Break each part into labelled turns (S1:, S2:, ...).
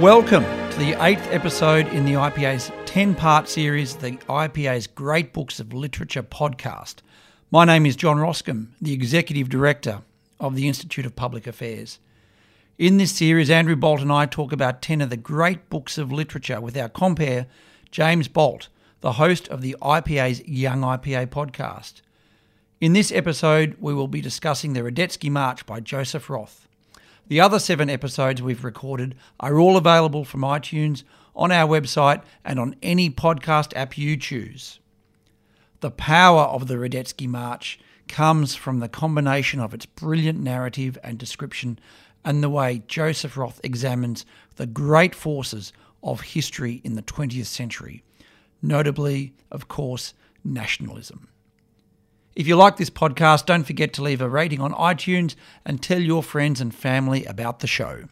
S1: Welcome to the eighth episode in the IPA's 10 part series, the IPA's Great Books of Literature podcast. My name is John Roskam, the Executive Director of the Institute of Public Affairs. In this series, Andrew Bolt and I talk about 10 of the great books of literature with our compere, James Bolt, the host of the IPA's Young IPA podcast. In this episode, we will be discussing the Radetzky March by Joseph Roth. The other seven episodes we've recorded are all available from iTunes, on our website, and on any podcast app you choose. The power of the Radetzky March comes from the combination of its brilliant narrative and description and the way Joseph Roth examines the great forces of history in the 20th century, notably, of course, nationalism. If you like this podcast, don't forget to leave a rating on iTunes and tell your friends and family about the show.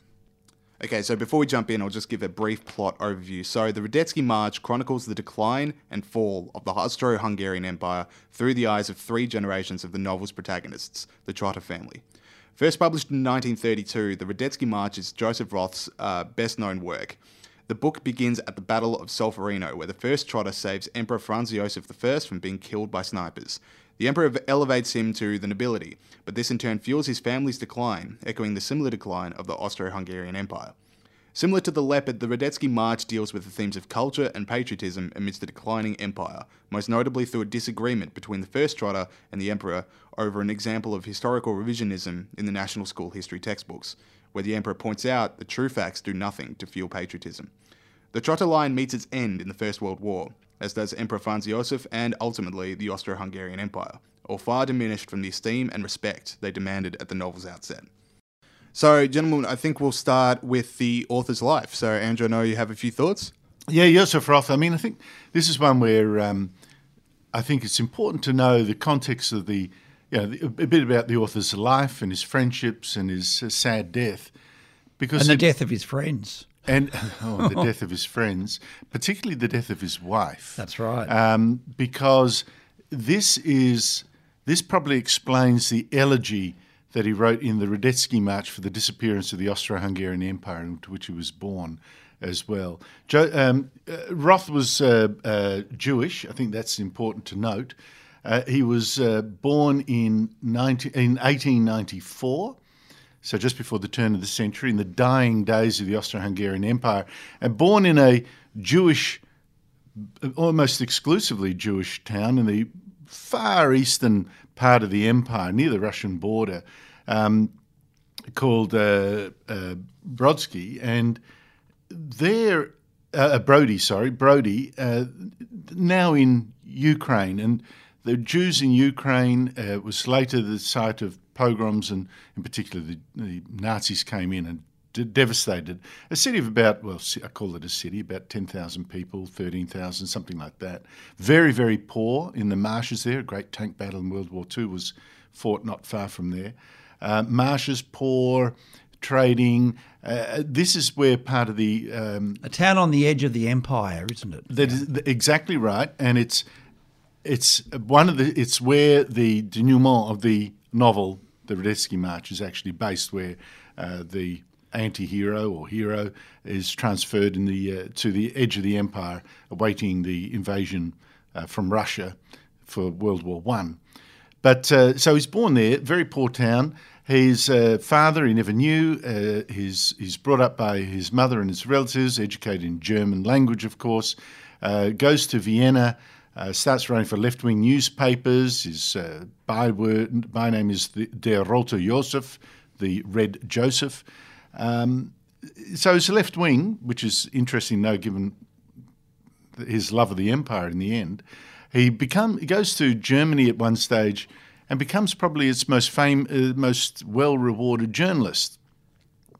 S2: Okay, so before we jump in, I'll just give a brief plot overview. So, the Radetzky March chronicles the decline and fall of the Austro Hungarian Empire through the eyes of three generations of the novel's protagonists, the Trotta family. First published in 1932, the Radetzky March is Joseph Roth's uh, best known work. The book begins at the Battle of Solferino, where the first Trotta saves Emperor Franz Josef I from being killed by snipers. The emperor elevates him to the nobility, but this in turn fuels his family's decline, echoing the similar decline of the Austro Hungarian Empire. Similar to the Leopard, the Radetzky March deals with the themes of culture and patriotism amidst the declining empire, most notably through a disagreement between the first Trotta and the emperor over an example of historical revisionism in the national school history textbooks, where the emperor points out that true facts do nothing to fuel patriotism. The Trotta line meets its end in the First World War, as does Emperor Franz Josef and ultimately the Austro Hungarian Empire, all far diminished from the esteem and respect they demanded at the novel's outset. So, gentlemen, I think we'll start with the author's life. So, Andrew, I know you have a few thoughts.
S3: Yeah, Joseph Roth. I mean, I think this is one where um, I think it's important to know the context of the, you know, a bit about the author's life and his friendships and his uh, sad death,
S1: because and the it, death of his friends
S3: and oh, the death of his friends, particularly the death of his wife.
S1: That's right.
S3: Um, because this is this probably explains the elegy that he wrote in the Radetzky March for the disappearance of the Austro-Hungarian Empire, into which he was born as well. Jo- um, uh, Roth was uh, uh, Jewish. I think that's important to note. Uh, he was uh, born in, 19, in 1894 so just before the turn of the century, in the dying days of the Austro Hungarian Empire, and born in a Jewish, almost exclusively Jewish town in the far eastern part of the empire, near the Russian border, um, called uh, uh, Brodsky. And there, uh, uh Brody, sorry, Brody, uh, now in Ukraine. And the Jews in Ukraine uh, was later the site of pogroms, and in particular, the, the Nazis came in and d- devastated a city of about, well, I call it a city, about 10,000 people, 13,000, something like that. Very, very poor in the marshes there. A great tank battle in World War II was fought not far from there. Uh, marshes, poor, trading. Uh, this is where part of the um,
S1: a town on the edge of the empire, isn't it?
S3: That yeah. is exactly right, and it's it's one of the it's where the denouement of the novel the Radetzky March is actually based where uh, the anti-hero or hero is transferred in the uh, to the edge of the empire, awaiting the invasion uh, from Russia for World War One. But uh, so he's born there, very poor town. His uh, father he never knew. Uh, he's he's brought up by his mother and his relatives, educated in German language, of course. goes to Vienna. Uh, starts writing for left wing newspapers. His uh, by name is the, Der Rote Josef, the Red Joseph. Um, so it's left wing, which is interesting, though, given his love of the empire in the end. He become he goes to Germany at one stage and becomes probably its most fame, uh, most well rewarded journalist,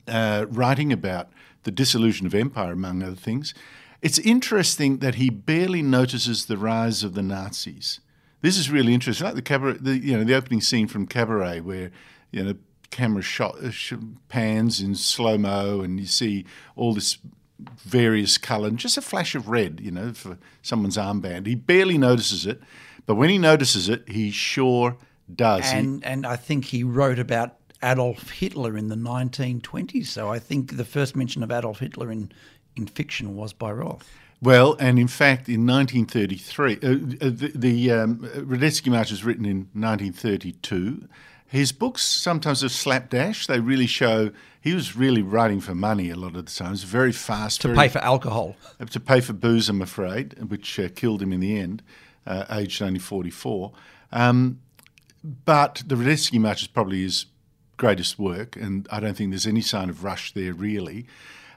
S3: uh, writing about the dissolution of empire, among other things. It's interesting that he barely notices the rise of the Nazis. This is really interesting, like the cabaret, the, you know, the opening scene from Cabaret, where you know camera shot uh, pans in slow mo, and you see all this various colour and just a flash of red, you know, for someone's armband. He barely notices it, but when he notices it, he sure does.
S1: And
S3: he,
S1: and I think he wrote about Adolf Hitler in the 1920s. So I think the first mention of Adolf Hitler in, in fiction was by Roth.
S3: Well, and in fact, in 1933, uh, the, the um, Radetzky March was written in 1932. His books sometimes are slapdash. They really show he was really writing for money a lot of the time. It's very fast.
S1: To
S3: very,
S1: pay for alcohol.
S3: To pay for booze, I'm afraid, which uh, killed him in the end, uh, aged only 44. Um, but the Radetzky March is probably his greatest work, and I don't think there's any sign of rush there, really.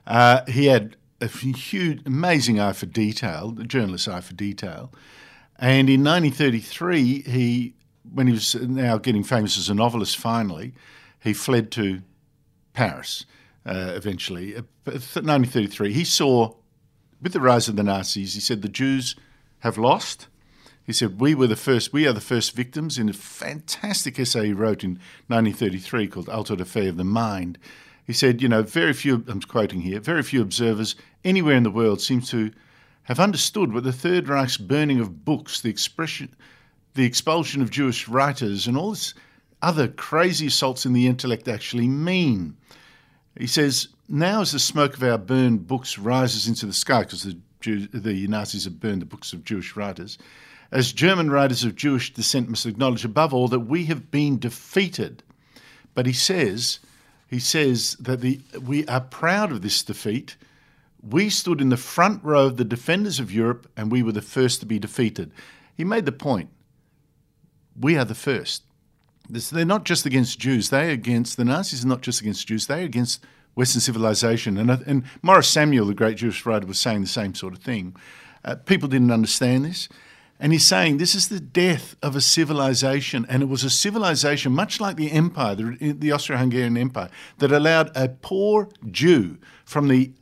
S3: Uh, he had a huge, amazing eye for detail, the journalist's eye for detail. And in 1933, he, when he was now getting famous as a novelist, finally, he fled to Paris. Uh, eventually, 1933, uh, he saw, with the rise of the Nazis, he said the Jews have lost. He said we were the first, we are the first victims. In a fantastic essay he wrote in 1933 called Auto da Fe of the Mind, he said, you know, very few, I'm quoting here, very few observers anywhere in the world seem to have understood what the Third Reich's burning of books, the expression, the expulsion of Jewish writers, and all this other crazy assaults in the intellect actually mean. He says, now as the smoke of our burned books rises into the sky, because the, the Nazis have burned the books of Jewish writers, as German writers of Jewish descent must acknowledge above all that we have been defeated. But he says, he says that the, we are proud of this defeat. We stood in the front row of the defenders of Europe and we were the first to be defeated. He made the point we are the first. This, they're not just against Jews, they're against the Nazis, are not just against Jews, they're against Western civilization. And, and Maurice Samuel, the great Jewish writer, was saying the same sort of thing. Uh, people didn't understand this. And he's saying this is the death of a civilization. And it was a civilization, much like the empire, the, the Austro Hungarian Empire, that allowed a poor Jew from the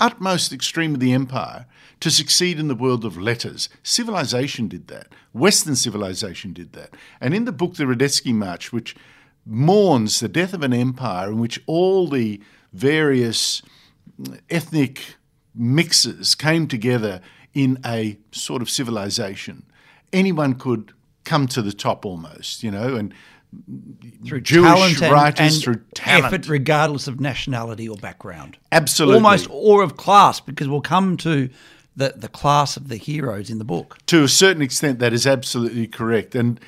S3: utmost extreme of the empire to succeed in the world of letters. Civilization did that. Western civilization did that. And in the book, The Radetzky March, which mourns the death of an empire in which all the various ethnic mixes came together in a sort of civilization. Anyone could come to the top almost, you know, and
S1: through
S3: Jewish
S1: and,
S3: writers
S1: and
S3: through talent,
S1: effort, regardless of nationality or background.
S3: Absolutely,
S1: almost or of class, because we'll come to the the class of the heroes in the book.
S3: To a certain extent, that is absolutely correct, and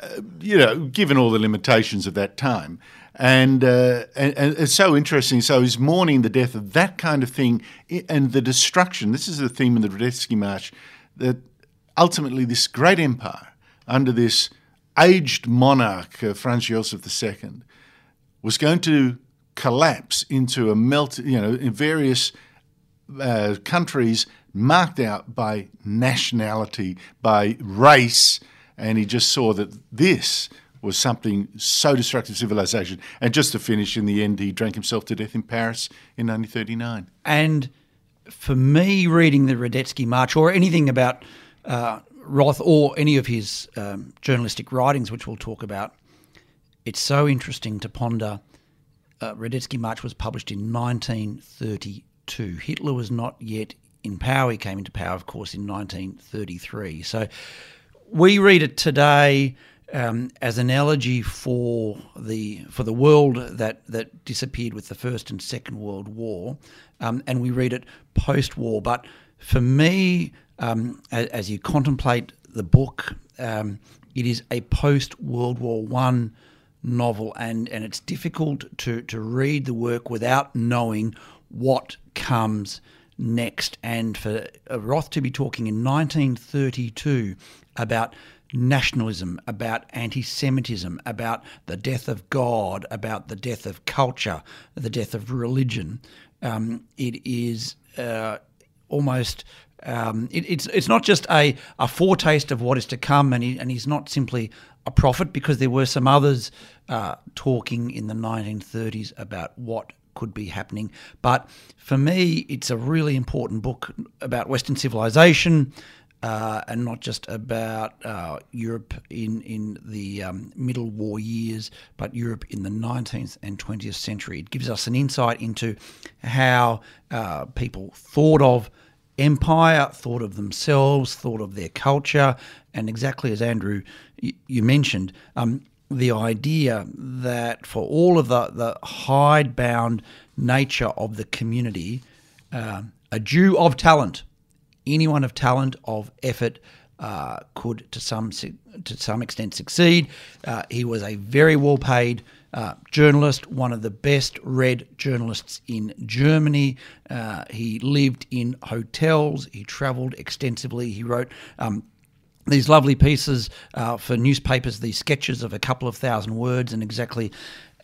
S3: uh, you know, given all the limitations of that time, and, uh, and, and it's so interesting. So he's mourning the death of that kind of thing and the destruction. This is the theme in the Radetzky March that ultimately this great empire under this aged monarch, uh, Franz Joseph II, was going to collapse into a melt. You know, in various uh, countries marked out by nationality, by race, and he just saw that this was something so destructive to civilization. And just to finish, in the end, he drank himself to death in Paris in 1939.
S1: And for me, reading the Radetzky March or anything about uh, Roth or any of his um, journalistic writings, which we'll talk about, it's so interesting to ponder. Uh, Radetzky March was published in 1932. Hitler was not yet in power. He came into power, of course, in 1933. So we read it today um, as an elegy for the for the world that that disappeared with the First and Second World War, um, and we read it post-war. But for me, um, as, as, you contemplate the book, um, it is a post-World War One novel, and and it's difficult to to read the work without knowing what comes next. And for Roth to be talking in 1932 about nationalism, about anti Semitism, about the death of God, about the death of culture, the death of religion. Um, it is uh, almost. Um, it, it's it's not just a, a foretaste of what is to come, and he, and he's not simply a prophet because there were some others uh, talking in the 1930s about what could be happening. But for me, it's a really important book about Western civilization, uh, and not just about uh, Europe in in the um, Middle War years, but Europe in the 19th and 20th century. It gives us an insight into how uh, people thought of empire, thought of themselves, thought of their culture, and exactly as Andrew you mentioned. Um, the idea that for all of the, the hidebound nature of the community, uh, a Jew of talent, anyone of talent, of effort, uh, could to some to some extent succeed. Uh, he was a very well paid uh, journalist, one of the best read journalists in Germany. Uh, he lived in hotels. He travelled extensively. He wrote. Um, these lovely pieces uh, for newspapers, these sketches of a couple of thousand words, and exactly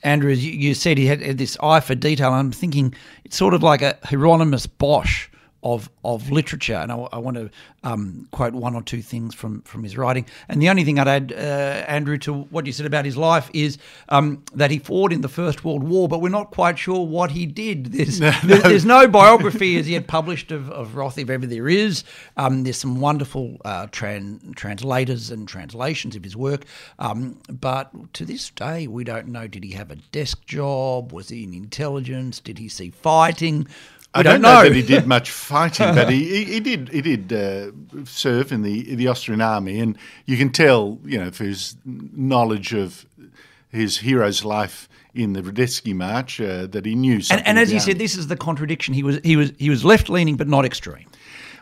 S1: Andrew, you, said, he had, this eye for detail. I'm thinking it's sort of like a Hieronymus Bosch of of literature, and I, I want to um, quote one or two things from from his writing. And the only thing I'd add, uh, Andrew, to what you said about his life is um, that he fought in the First World War, but we're not quite sure what he did. There's no, no. there's no biography as yet published of, of Roth, if ever there is. Um, there's some wonderful uh, tran- translators and translations of his work, um, but to this day we don't know. Did he have a desk job? Was he in intelligence? Did he see fighting?
S3: I
S1: don't,
S3: don't know. know. that he did much fighting, but he, he, he, did he did uh, serve in the the Austrian army, and you can tell, you know, for his knowledge of his hero's life in the Radetzky March, uh, that he knew.
S1: And, and, as you said, this is the contradiction. He was he was he was left leaning, but not extreme.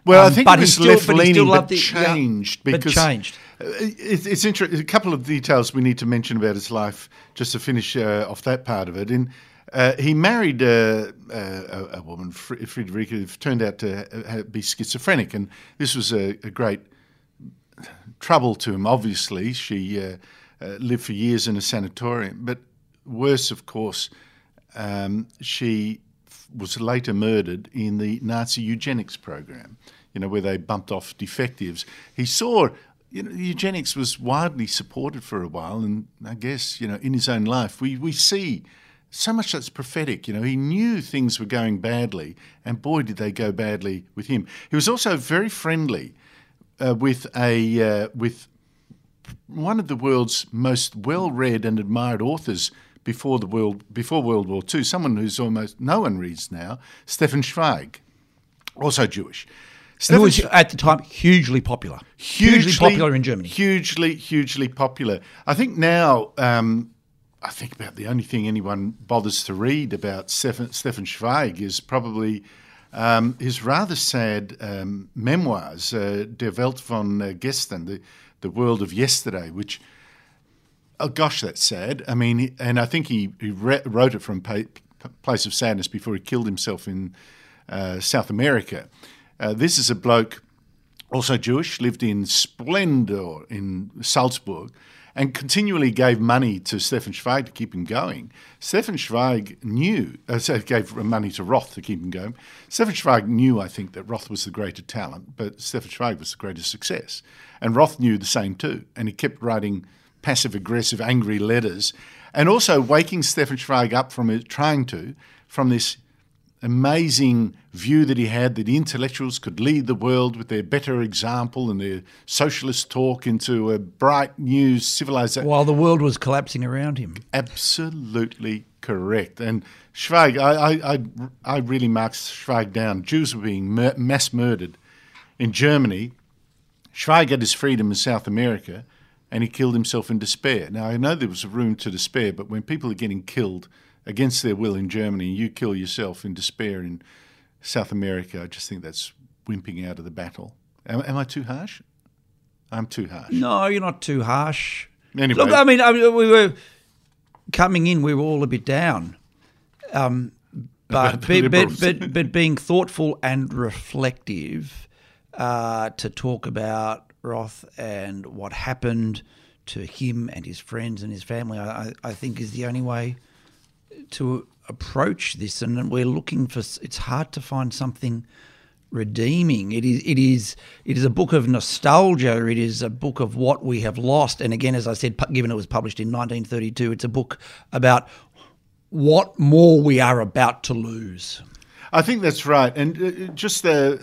S3: Well, um, I think but he was left leaning, but, but changed
S1: yeah, because
S3: but
S1: changed.
S3: Uh, it, it's interesting. A couple of details we need to mention about his life, just to finish uh, off that part of it. In uh, he married uh, uh, a, woman, Friederike, who turned out to be schizophrenic, and this was a, a great trouble to him. Obviously, she lived for years in a sanatorium, but worse, of course, um, she was later murdered in the Nazi eugenics program. You know, where they bumped off defectives. He saw you know, eugenics was widely supported for a while, and I guess you know, in his own life, we we see so much that's prophetic. You know, he knew things were going badly, and boy, did they go badly with him. He was also very friendly uh, with a uh, with one of the world's most well-read and admired authors before the world before World War II. Someone who's almost no one reads now, Stefan Zweig, also Jewish.
S1: Stefan who was at the time hugely popular, hugely, hugely, popular in Germany,
S3: hugely, hugely popular. I think now. Um, I think about the only thing anyone bothers to read about Stefan, Stefan Zweig is probably um, his rather sad um, memoirs, uh, Der Welt von uh, Gestern, the, the world of yesterday, which, oh gosh, that's sad. I mean, and I think he, he re- wrote it from a place of sadness before he killed himself in uh, South America. Uh, this is a bloke, also Jewish, lived in splendor in Salzburg and continually gave money to Stefan Zweig to keep him going. Stefan Zweig knew, uh, gave money to Roth to keep him going. Stefan Zweig knew, I think, that Roth was the greater talent, but Stefan Zweig was the greater success. And Roth knew the same too. And he kept writing passive aggressive, angry letters and also waking Stefan Zweig up from trying to, from this amazing view that he had that intellectuals could lead the world with their better example and their socialist talk into a bright new civilization.
S1: While the world was collapsing around him.
S3: Absolutely correct. And Zweig, I, I, I really marked Zweig down. Jews were being mur- mass murdered in Germany. Zweig had his freedom in South America and he killed himself in despair. Now, I know there was a room to despair, but when people are getting killed – against their will in Germany, you kill yourself in despair in South America. I just think that's wimping out of the battle. Am, am I too harsh? I'm too harsh.
S1: No, you're not too harsh.
S3: Anyway,
S1: look, I mean, I mean, we were coming in, we were all a bit down. Um, but, but, but, but, but, being thoughtful and reflective uh, to talk about Roth and what happened to him and his friends and his family, I, I think is the only way to approach this, and we're looking for. It's hard to find something redeeming. It is. It is. It is a book of nostalgia. It is a book of what we have lost. And again, as I said, given it was published in 1932, it's a book about what more we are about to lose.
S3: I think that's right, and uh, just uh,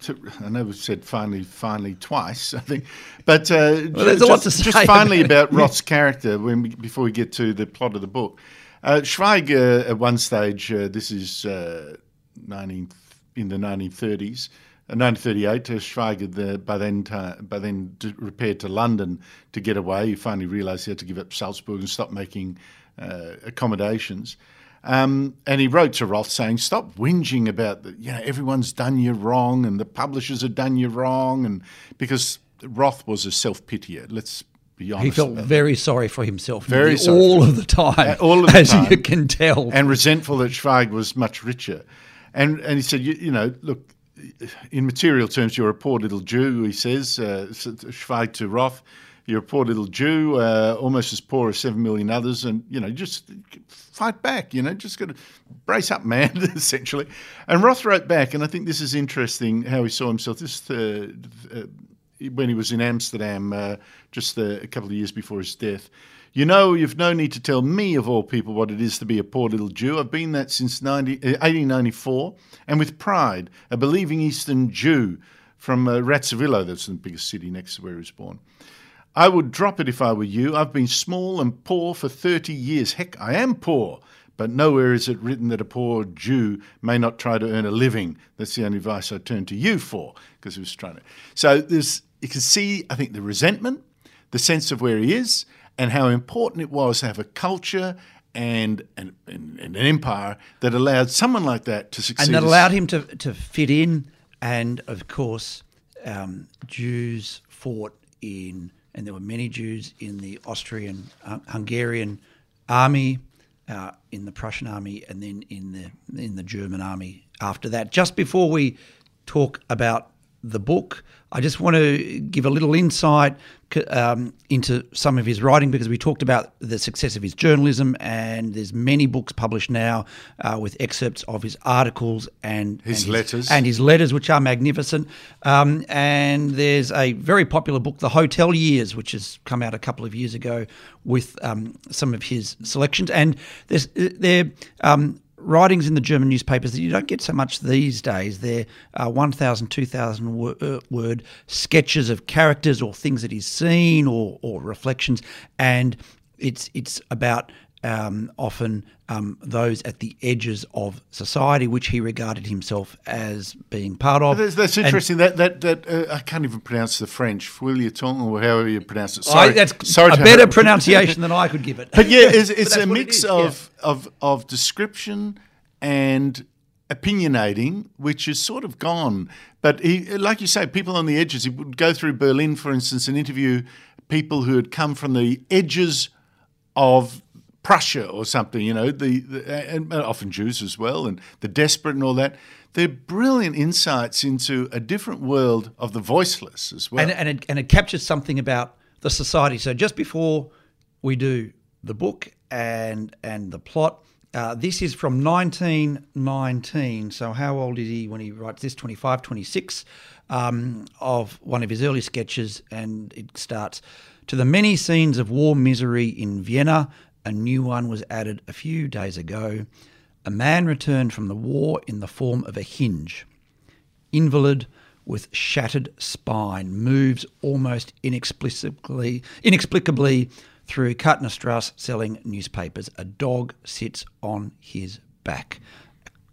S3: to, I know we've said finally, finally twice, I think, but uh,
S1: well, just,
S3: just, finally about Roth's character when we, before we get to the plot of the book. Uh, Zweig, uh, at one stage, uh, this is 19, uh, in the 1930s, in 1938, uh, Zweig had, by then uh, by then d- repaired to London to get away. He finally realised he had to give up Salzburg and stop making uh, accommodations. Um, and he wrote to Roth saying, "Stop whinging about the, you know everyone's done you wrong and the publishers have done you wrong." And because Roth was a self pitier, let's.
S1: He felt very sorry for himself
S3: Very sorry
S1: all of the time,
S3: Uh, all of the
S1: as
S3: time.
S1: you can tell.
S3: and resentful that Zweig was much richer. And and he said, you, you know, look, in material terms, you're a poor little Jew. He says, uh, Zweig to Roth, you're a poor little Jew, uh, almost as poor as seven million others, and you know, just fight back. You know, just got to brace up, man. essentially. And Roth wrote back, and I think this is interesting how he saw himself. This. Uh, when he was in Amsterdam uh, just uh, a couple of years before his death. You know, you've no need to tell me, of all people, what it is to be a poor little Jew. I've been that since 90, uh, 1894, and with pride, a believing Eastern Jew from uh, Radziwillow, that's the biggest city next to where he was born. I would drop it if I were you. I've been small and poor for 30 years. Heck, I am poor. But nowhere is it written that a poor Jew may not try to earn a living. That's the only advice I turn to you for, because he was trying to. So there's, you can see, I think, the resentment, the sense of where he is, and how important it was to have a culture and, and, and, and an empire that allowed someone like that to succeed.
S1: and that allowed him to, to fit in. And of course, um, Jews fought in, and there were many Jews in the Austrian uh, Hungarian army, uh, in the Prussian army, and then in the in the German army after that. Just before we talk about the book, I just want to give a little insight um, into some of his writing because we talked about the success of his journalism, and there's many books published now uh, with excerpts of his articles and
S3: His
S1: and
S3: letters.
S1: and his letters, which are magnificent. Um, and there's a very popular book, The Hotel Years, which has come out a couple of years ago with um, some of his selections. And there's there. Writings in the German newspapers that you don't get so much these days. They're uh, 1,000, 2,000 wo- uh, word sketches of characters or things that he's seen or, or reflections. And it's, it's about um, often um, those at the edges of society, which he regarded himself as being part of.
S3: That's, that's
S1: And-
S3: interesting. that that that uh, I can't even pronounce the French. Feuilleton or however you pronounce it.
S1: I-
S3: Sorry,
S1: that's
S3: sorry
S1: a better pronunciation than I could give it.
S3: But yeah, it's, it's
S1: that's
S3: a
S1: it
S3: mix
S1: is,
S3: of, of of description and opinionating, which is sort of gone. But he, like you say, people on the edges. He would go through Berlin, for instance, and interview people who had come from the edges of Prussia or something. You know, the, the and often Jews as well, and the desperate and all that. They're brilliant insights into a different world of the voiceless as well.
S1: and, and, it, and it captures something about the society. So just before we do the book and and the plot, uh, this is from 1919. So how old is he when he writes this? 25, 26 um, of one of his early sketches, and it starts to the many scenes of war misery in Vienna. A new one was added a few days ago. A man returned from the war in the form of a hinge invalid with shattered spine moves almost inexplicably inexplicably through Kärntnerstrasse selling newspapers. A dog sits on his back.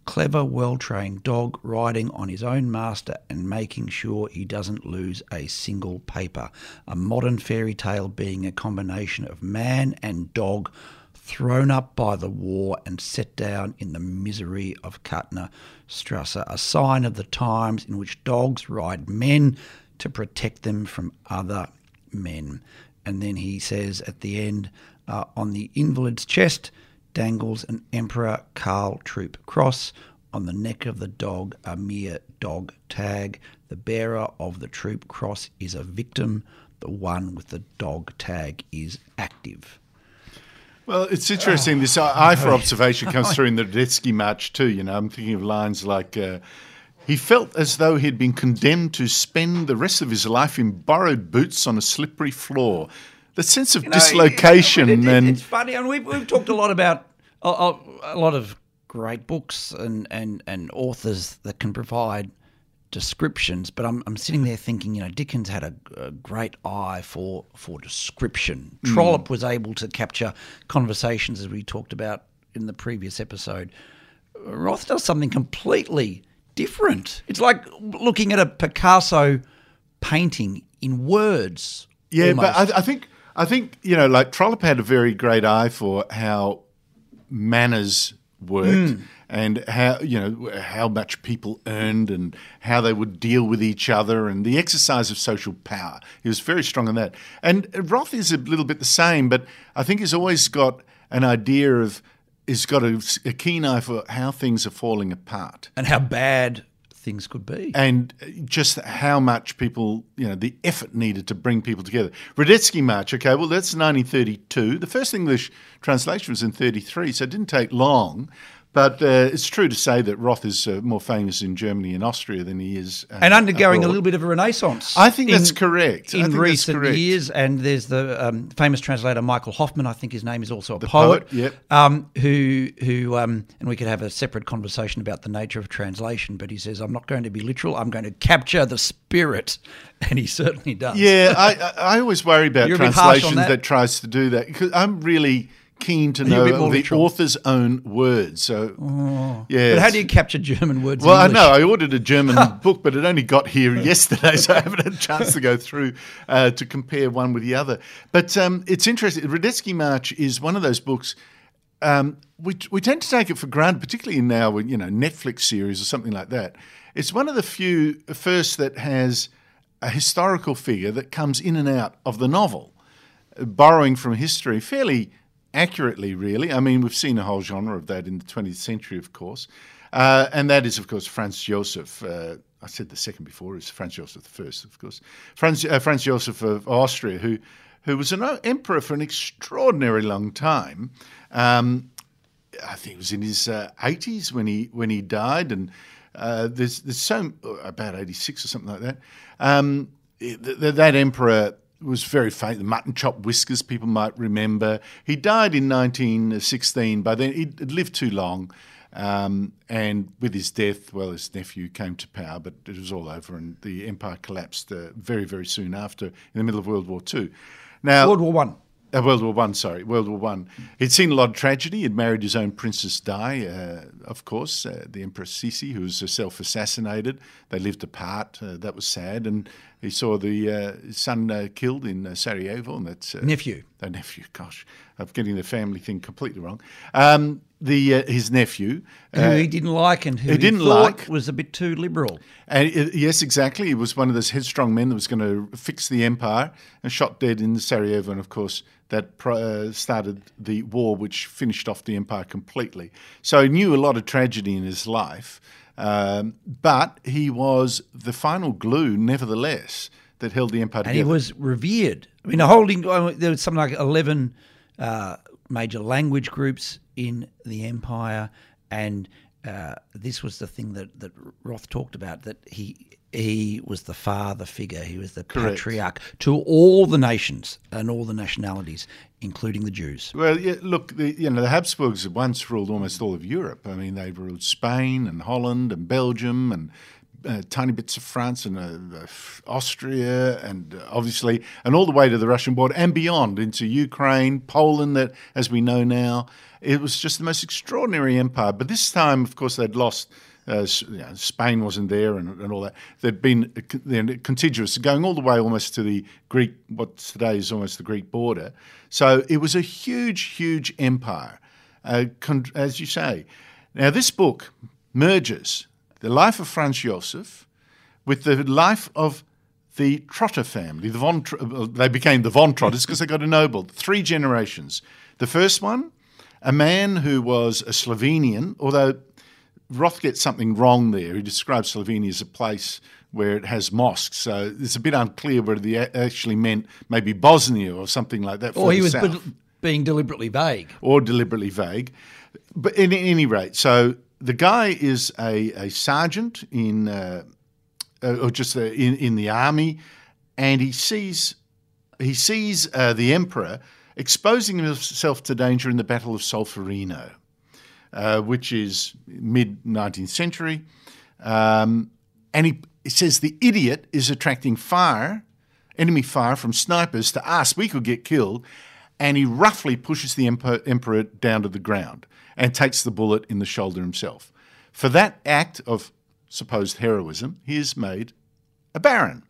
S1: Clever, well trained dog riding on his own master and making sure he doesn't lose a single paper. A modern fairy tale being a combination of man and dog thrown up by the war and set down in the misery of Kärntner Strasser, a sign of the times in which dogs ride men to protect them from other men. And then he says at the end, uh, on the invalid's chest dangles an Emperor Karl Troop cross. On the neck of the dog, a mere dog tag. The bearer of the troop cross is a victim. The one with the dog tag is active.
S3: Well, it's interesting. This eye for observation comes through in the Radetzky March too. You know, I'm thinking of lines like, uh, "He felt as though he'd been condemned to spend the rest of his life in borrowed boots on a slippery floor." The sense of
S1: You know,
S3: dislocation
S1: it- it-
S3: and
S1: it's funny, and we've, we've talked a lot about a, a, lot of great books and, and, and authors that can provide descriptions. But I'm, I'm sitting there thinking, you know, Dickens had a, a great eye for for description. Mm. Trollope was able to capture conversations, as we talked about in the previous episode. Roth does something completely different. It's like looking at a Picasso painting in words.
S3: Yeah,
S1: almost.
S3: but I, I think I think you know, like Trollope had a very great eye for how manners worked
S1: Hmm.
S3: and how you know how much people earned and how they would deal with each other and the exercise of social power. He was very strong on that. And Roth is a little bit the same, but I think he's always got an idea of. He's got a, a keen eye for how things are falling apart
S1: and how bad things could be.
S3: and uh, just how much people, you know, the effort needed to bring people together. Radetzky March, okay, well, that's 1932. The first English translation was in 33, so it didn't take long. But uh, it's true to say that Roth is uh, more famous in Germany and Austria than he is. Uh,
S1: and undergoing a little bit of a renaissance.
S3: I think that's
S1: in-
S3: correct. I
S1: In
S3: that's
S1: recent
S3: correct.
S1: years, and there's the um, famous translator Michael Hofmann. I think his name is also a poet.
S3: poet, yep.
S1: Um, who who um, and we could have a separate conversation about the nature of translation. But he says, "I'm not going to be literal. I'm going to capture the spirit," and he certainly does.
S3: Yeah, I, I always worry about
S1: You're a bit harsh on
S3: translations
S1: that?
S3: that? tries to do that because I'm really keen to
S1: you a bit
S3: know the
S1: literal?
S3: author's own words. So, yeah.
S1: But how do you capture German words? in
S3: Well, I know I ordered a German book, but it only got here yesterday, so I haven't had a chance to go through uh, to compare one with the other. But um, it's interesting. Radetzky March is one of those books. Um, we we tend to take it for granted, particularly now with you know Netflix series or something like that. It's one of the few first that has a historical figure that comes in and out of the novel, uh, borrowing from history fairly accurately, really. I mean, we've seen a whole genre of that in the 20th century, of course. Uh, and that is, of course, Franz Josef. Uh, I said the second before, it's Franz Josef first, of course. Franz, uh, Franz Josef of Austria, who, who was an emperor for an extraordinary long time. Um, I think it was in his uh, 80s when he when he died, and uh, there's there's so about 86 or something like that. Um, th- that emperor was very famous. The mutton chop whiskers, people might remember. He died in 1916. By then, he'd lived too long. Um, and with his death, well, his nephew came to power, but it was all over, and the empire collapsed uh, very, very soon after, in the middle of World War Two. Now,
S1: World War One.
S3: uh, World War One, sorry, World War One. He'd seen a lot of tragedy. He'd married his own Princess Di, uh, of course, uh, the Empress Sisi, who was herself assassinated. They lived apart. Uh, that was sad. And he saw the uh, son uh, killed in uh, Sarajevo, and that's uh,
S1: Nephew.
S3: a nephew. Gosh, I'm getting the family thing completely wrong. Um, the uh, his nephew.
S1: who he didn't like and who
S3: he didn't
S1: thought
S3: like.
S1: was a bit too liberal.
S3: And yes, exactly. He was one of those headstrong men that was going to fix the empire and shot dead in Sarajevo. And of course, that uh, started the war, which finished off the empire completely. So he knew a lot of tragedy in his life, um, but he was the final glue, nevertheless, that held the empire together.
S1: and he was revered. I mean, holding there was something like eleven uh, major language groups in the empire, and uh, this was the thing that that Roth talked about that he he was the father figure, he was the
S3: Correct.
S1: patriarch to all the nations and all the nationalities, including the Jews.
S3: Well, yeah, look, the, you know, the Habsburgs once ruled almost all of Europe. I mean, they ruled Spain and Holland and Belgium and uh, tiny bits of France and uh, uh, Austria and uh, obviously, and all the way to the Russian border and beyond into Ukraine, Poland, that, as we know now. It was just the most extraordinary empire. But this time, of course, they'd lost. Uh, you know, Spain wasn't there, and, and all that. They'd been con- contiguous, going all the way almost to the Greek, what today is almost the Greek border. So it was a huge, huge empire, uh, con- as you say. Now, this book merges the life of Franz Josef with the life of the Trotta family. The von Tr- they became the von Trottas because they got ennobled. Three generations. The first one, a man who was a Slovenian, although Roth gets something wrong there. He describes Slovenia as a place where it has mosques, so it's a bit unclear whether he actually meant maybe Bosnia or something like that.
S1: Or he was be- being deliberately vague.
S3: or deliberately vague. But in, in any rate, so the guy is a, a sergeant in, uh, uh, or just uh, in in the army, and he sees he sees uh, the emperor exposing himself to danger in the Battle of Solferino, uh, which is mid 19th century, um, and he, he says the idiot is attracting fire, enemy fire from snipers to us. We could get killed, and he roughly pushes the emperor, down to the ground and takes the bullet in the shoulder himself. For that act of supposed heroism, he is made a baron.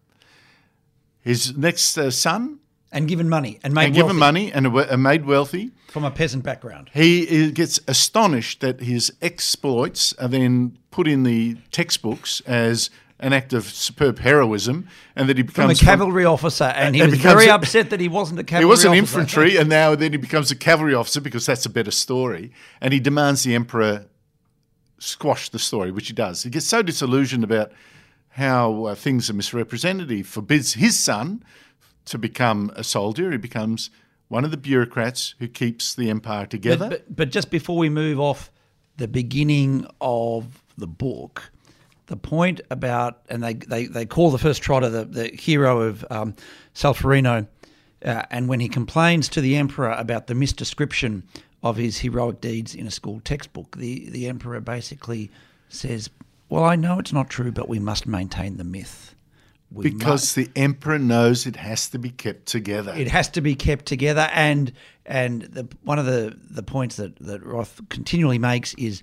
S3: His next uh, son,
S1: And given money and made
S3: and given
S1: wealthy
S3: money and made wealthy,
S1: from a peasant background.
S3: he gets astonished that his exploits are then put in the textbooks as an act of superb heroism, and that he
S1: From a
S3: becomes
S1: cavalry officer, and he
S3: and
S1: was
S3: becomes
S1: very
S3: a-
S1: upset that he wasn't a cavalry
S3: He was an infantry, and now then he becomes a cavalry officer because that's a better story. And he demands the emperor squash the story, which he does. He gets so disillusioned about how uh, things are misrepresented. He forbids his son to become a soldier. He becomes one of the bureaucrats who keeps the empire together.
S1: But, but, but just before we move off the beginning of the book, the point about, and they, they, they call the first Trotta the, the hero of um, Solferino, uh, and when he complains to the emperor about the misdescription of his heroic deeds in a school textbook, the, the emperor basically says, Well, I know it's not true, but we must maintain the myth. We
S3: because the emperor knows it has to be kept together.
S1: it has to be kept together and and the, one of the, the points that, that Roth continually makes is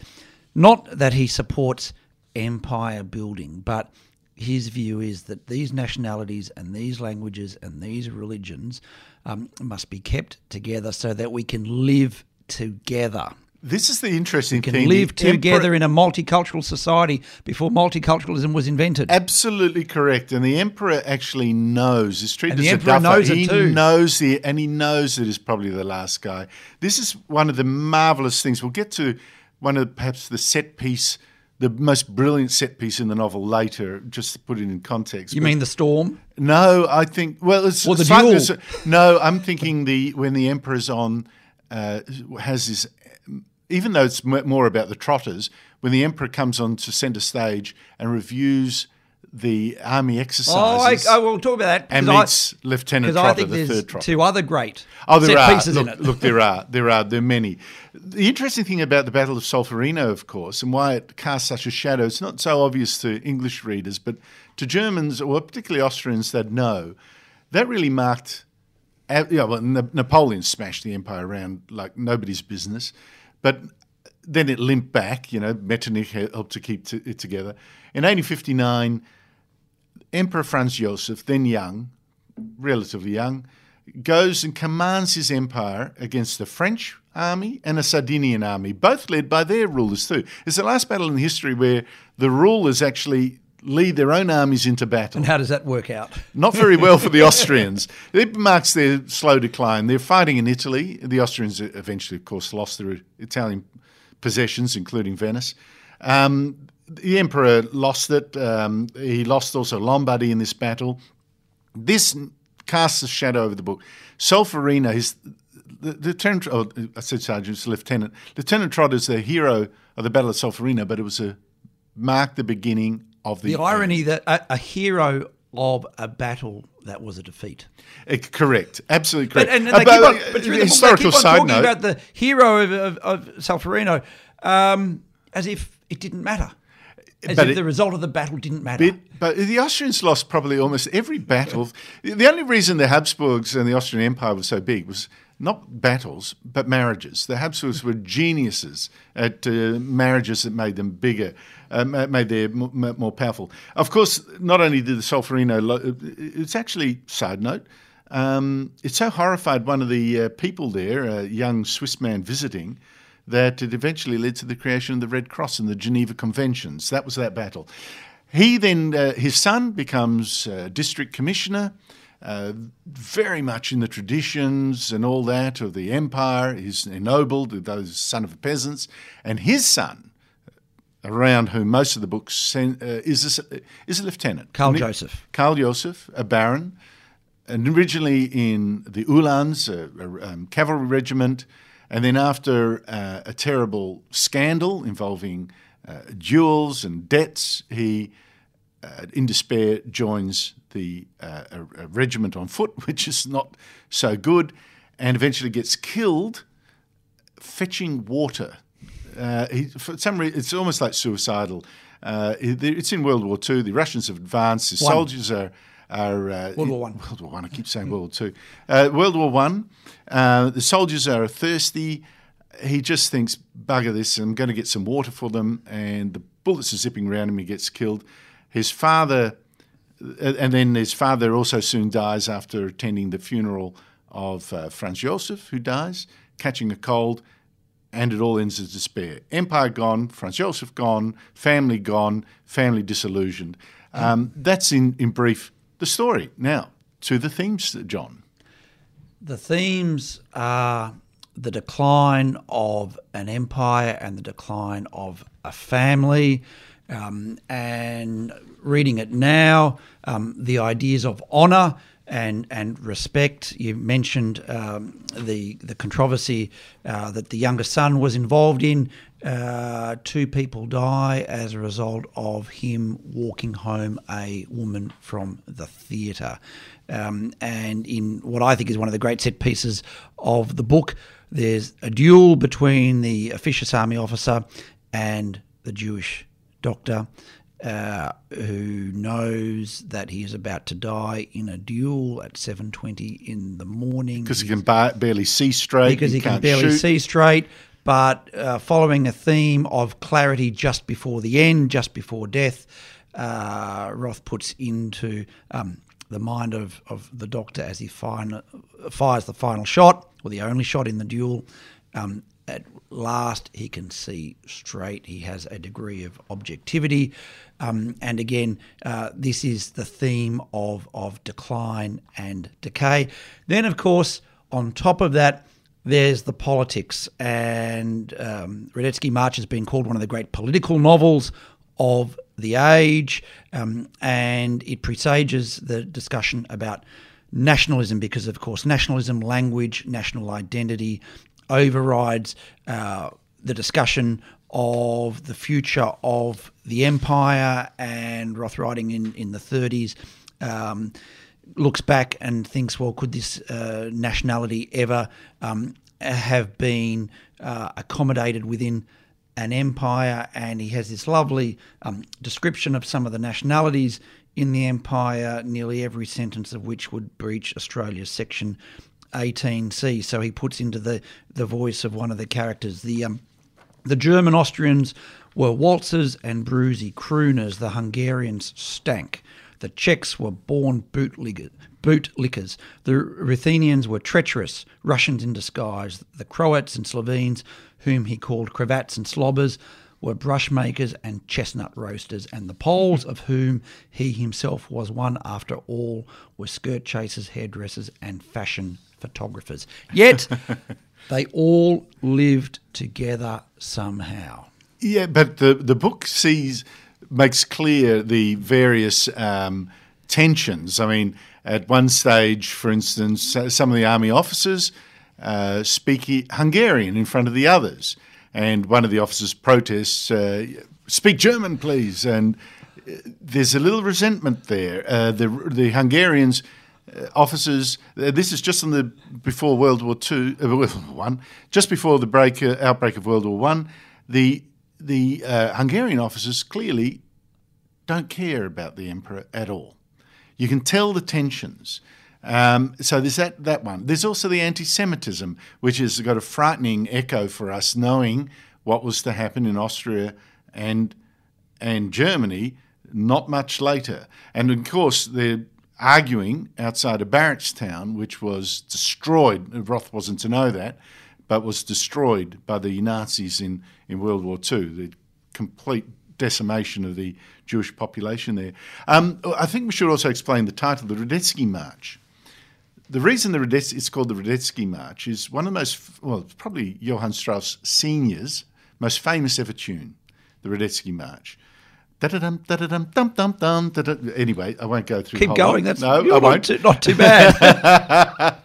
S1: not that he supports empire building, but his view is that these nationalities and these languages and these religions um, must be kept together so that we can live together.
S3: This is the interesting
S1: Can
S3: thing.
S1: live
S3: The emperor-
S1: together in a multicultural society before multiculturalism was invented.
S3: Absolutely correct, and the emperor actually knows. He's treated
S1: And the
S3: as a
S1: emperor knows it
S3: he
S1: too.
S3: knows the, and he knows that he's probably the last guy. This is one of the marvelous things. We'll get to one of perhaps the set piece, the most brilliant set piece in the novel later, just to put it in context.
S1: you
S3: But-
S1: mean the storm?
S3: no, I think. Well, it's
S1: Or the duel.
S3: No, I'm thinking the when the emperor's on uh, has his. Even though it's more about the Trottas, when the emperor comes on to centre stage and reviews the army exercises.
S1: Oh, I, I will talk about that.
S3: and
S1: 'cause I-
S3: meets Lieutenant Trotta,
S1: think
S3: the third Trotta.
S1: two other great
S3: Oh, there
S1: set
S3: are.
S1: pieces
S3: look,
S1: in it.
S3: look, there are. There are. There are many. The interesting thing about the Battle of Solferino, of course, and why it casts such a shadow, it's not so obvious to English readers, but to Germans, or particularly Austrians that know, that really marked. uh, Yeah, well, Napoleon smashed the empire around like nobody's business, but then it limped back. You know, Metternich helped to keep t- it together. In 1859, Emperor Franz Joseph, then young, relatively young, goes and commands his empire against the French army and a Sardinian army, both led by their rulers too. It's the last battle in history where the rulers actually lead their own armies into battle.
S1: and how does that work out?
S3: Not very well for the Austrians. It marks their slow decline. They're fighting in Italy. The Austrians eventually, of course, lost their Italian possessions, including Venice. Um, the emperor lost it. Um, he lost also Lombardy in this battle. This casts a shadow over the book. Solferino, his the, the lieutenant, oh, I said sergeant, lieutenant. Lieutenant Trotta is the hero of the Battle of Solferino, but it was a marked the beginning of the,
S1: The irony that a, a hero of a battle that was a defeat.
S3: Uh, correct, absolutely correct.
S1: But, and, and they keep on, but
S3: uh,
S1: through the book,
S3: historical
S1: they keep on talking
S3: note.
S1: about the hero of, of, of Solferino um, as if it didn't matter. As
S3: But
S1: if
S3: it-
S1: the result of the battle didn't matter.
S3: bit, but the Austrians lost probably almost every battle. The only reason the Habsburgs and the Austrian Empire was so big was not battles, but marriages. The Habsburgs were geniuses at uh, marriages that made them bigger, uh, made them m- m- more powerful. Of course, not only did the Solferino, lo- it's actually, side note, um, it so horrified one of the uh, people there, a young Swiss man visiting, that it eventually led to the creation of the Red Cross and the Geneva Conventions. That was that battle. He then, uh, his son becomes uh, district commissioner, uh, very much in the traditions and all that of the empire. He's ennobled, those son of peasants, and his son, around whom most of the books sen- uh, is a, is a lieutenant,
S1: Karl
S3: Nick-
S1: Joseph.
S3: Karl Joseph, a baron, and originally in the Uhlans, a, a um, cavalry regiment, and then after uh, a terrible scandal involving uh, duels and debts, he, uh, in despair, joins the uh, a, a regiment on foot, which is not so good, and eventually gets killed fetching water. Uh, he, for some reason, it's almost like suicidal. Uh, it- it's in World War II. The Russians have advanced. The
S1: One.
S3: soldiers are are uh,
S1: World War One.
S3: World War One. I keep saying World War Two. Uh, World War One. Uh, the soldiers are thirsty. he just thinks, bugger this, I'm going to get some water for them, and the bullets are zipping around him, he gets killed. His father, and then his father also soon dies after attending the funeral of uh, Franz Josef, who dies, catching a cold, and it all ends in despair. Empire gone, Franz Josef gone, family gone, family disillusioned. Um, that's in, in brief the story. Now, to the themes, John.
S1: The themes are the decline of an empire and the decline of a family. Um, and reading it now, um, the ideas of honour and and respect. You mentioned um, the the controversy uh, that the younger son was involved in. Uh, two people die as a result of him walking home a woman from the theatre. Um, and in what I think is one of the great set pieces of the book, there's a duel between the officious army officer and the Jewish doctor. Uh, who knows that he is about to die in a duel at 7.20 in the morning.
S3: Because he can ba- barely see straight.
S1: Because he,
S3: he
S1: can barely
S3: shoot.
S1: see straight. But uh, following a theme of clarity just before the end, just before death, uh, Roth puts into um, the mind of, of the doctor as he fires the final shot, or the only shot in the duel. Um, at last, he can see straight. He has a degree of objectivity. Um, and again, uh, this is the theme of, of decline and decay. Then, of course, on top of that, there's the politics. And um, Radetzky March has been called one of the great political novels of the age. Um, and it presages the discussion about nationalism because, of course, nationalism, language, national identity overrides uh, the discussion of the future of the empire and Roth writing in, in the 30s. Um, looks back and thinks, well, could this uh, nationality ever um, have been uh, accommodated within an empire? And he has this lovely um, description of some of the nationalities in the empire, nearly every sentence of which would breach Australia's section 18C. So he puts into the, the voice of one of the characters. The, um, the German Austrians were waltzers and bruisey crooners. The Hungarians stank. The Czechs were born bootlickers. bootlickers. The Ruthenians were treacherous, Russians in disguise. The Croats and Slovenes, whom he called cravats and slobbers, were brushmakers and chestnut roasters, and the Poles, of whom he himself was one after all, were skirt chasers, hairdressers, and fashion photographers. Yet they all lived together somehow.
S3: Yeah, but the the book sees makes clear the various um, tensions. I mean, at one stage, for instance, some of the army officers uh, speak Hungarian in front of the others, and one of the officers protests, uh, "Speak German, please." And uh, there's a little resentment there. Uh, the the Hungarians. Uh, officers, uh, this is just in the before World War Two, one, just before the break outbreak of World War One. The the Hungarian officers clearly don't care about the emperor at all. You can tell the tensions. Um, so there's that, that one. There's also the anti Semitism, which has got a frightening echo for us, knowing what was to happen in Austria and, and Germany not much later. And of course, they're arguing outside of Barrackstown, which was destroyed. Roth wasn't to know that, but was destroyed by the Nazis in, in World War II. The complete decimation of the Jewish population there. Um, I think we should also explain the title, the Radetzky March. The reason the Radetzky, it's called the Radetzky March is one of the most, well, probably Johann Strauss Sr.'s most famous ever tune, the Radetzky March. Anyway, I won't go through.
S1: Keep going.
S3: Lot.
S1: That's
S3: no, I
S1: not
S3: won't.
S1: Too, not too bad.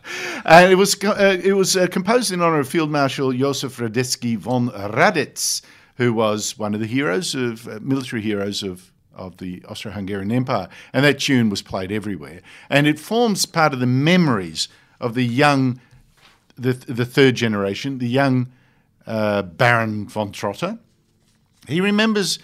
S3: and it was uh, it was uh, composed in honor of Field Marshal Josef Radetzky von Radetz, who was one of the heroes of uh, military heroes of of the Austro-Hungarian Empire, and that tune was played everywhere, and it forms part of the memories of the young, the the third generation, the young uh, Baron von Trotta. He remembers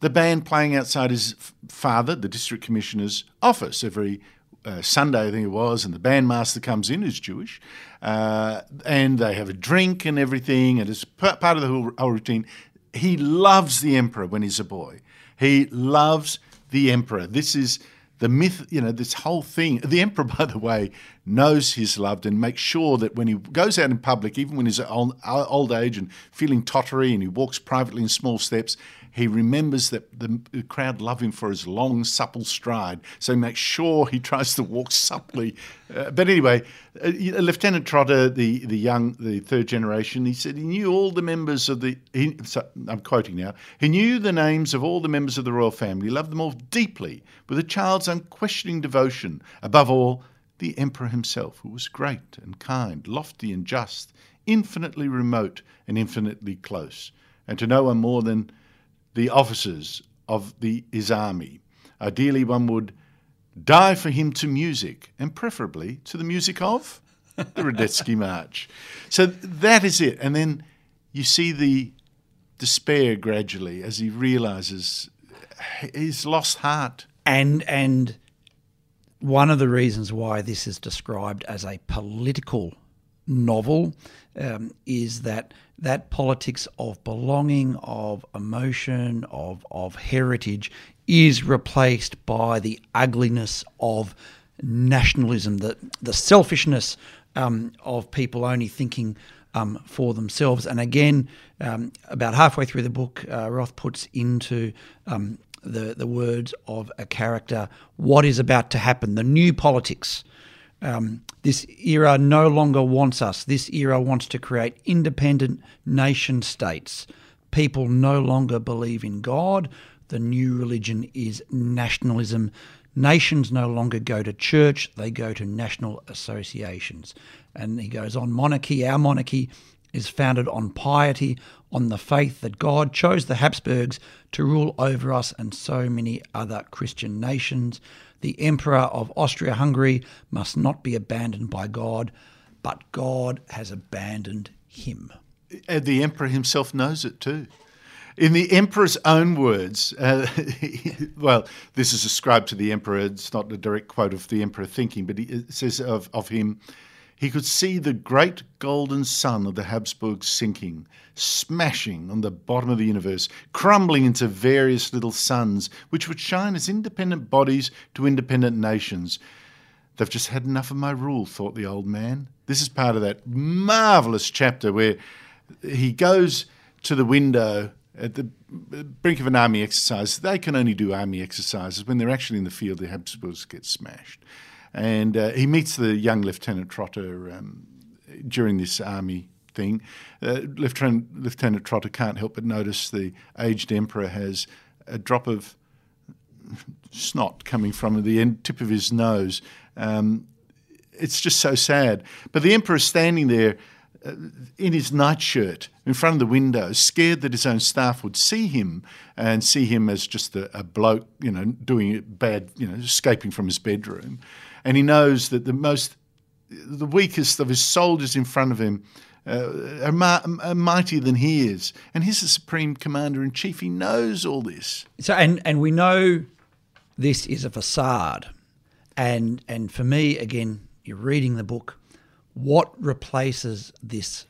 S3: the band playing outside his father, the district commissioner's office, every uh, Sunday, I think it was, and the bandmaster comes in, who's Jewish, uh, and they have a drink and everything, and it's part of the whole, routine. He loves the emperor when he's a boy. He loves the emperor. This is the myth, you know, this whole thing. The emperor, by the way, knows he's loved and makes sure that when he goes out in public, even when he's old age and feeling tottery and he walks privately in small steps, he remembers that the crowd love him for his long, supple stride. So he makes sure he tries to walk supply. Uh, but anyway, uh, Lieutenant Trotta, the, the young, the third generation, he said he knew all the members of the. He, so I'm quoting now. He knew the names of all the members of the royal family, loved them all deeply, with a child's unquestioning devotion. Above all, the emperor himself, who was great and kind, lofty and just, infinitely remote and infinitely close, and to no one more than the officers of the, his army. Ideally, one would die for him to music, and preferably to the music of the Radetzky March. So that is it. And then you see the despair gradually as he realizes he's lost heart.
S1: And and one of the reasons why this is described as a political novel um, is that that politics of belonging, of emotion, of of heritage is replaced by the ugliness of nationalism, the the selfishness um, of people only thinking um, for themselves. And again, um, about halfway through the book, uh, Roth puts into um, the the words of a character what is about to happen, the new politics. Um, this era no longer wants us. This era wants to create independent nation states. People no longer believe in God. The new religion is nationalism. Nations no longer go to church, they go to national associations. And he goes on monarchy, our monarchy is founded on piety, on the faith that God chose the Habsburgs to rule over us and so many other Christian nations. The Emperor of Austria Hungary must not be abandoned by God, but God has abandoned him.
S3: And the Emperor himself knows it too. In the Emperor's own words, uh, well, this is ascribed to the Emperor, it's not a direct quote of the Emperor thinking, but he says of, of him, he could see the great golden sun of the Habsburgs sinking, smashing on the bottom of the universe, crumbling into various little suns, which would shine as independent bodies to independent nations. They've just had enough of my rule, thought the old man. This is part of that marvellous chapter where he goes to the window at the brink of an army exercise. They can only do army exercises when they're actually in the field. The Habsburgs get smashed. And uh, he meets the young Lieutenant Trotta um, during this army thing. Uh, Lieutenant, Lieutenant Trotta can't help but notice the aged emperor has a drop of snot coming from the end tip of his nose. Um, it's just so sad. But the emperor is standing there uh, in his nightshirt in front of the window, scared that his own staff would see him and see him as just a, a bloke, you know, doing bad, you know, escaping from his bedroom and he knows that the most, the weakest of his soldiers in front of him uh, are, ma- are mightier than he is, and he's the supreme commander in chief. He knows all this.
S1: So, and and we know this is a facade, and and for me, again, you're reading the book. What replaces this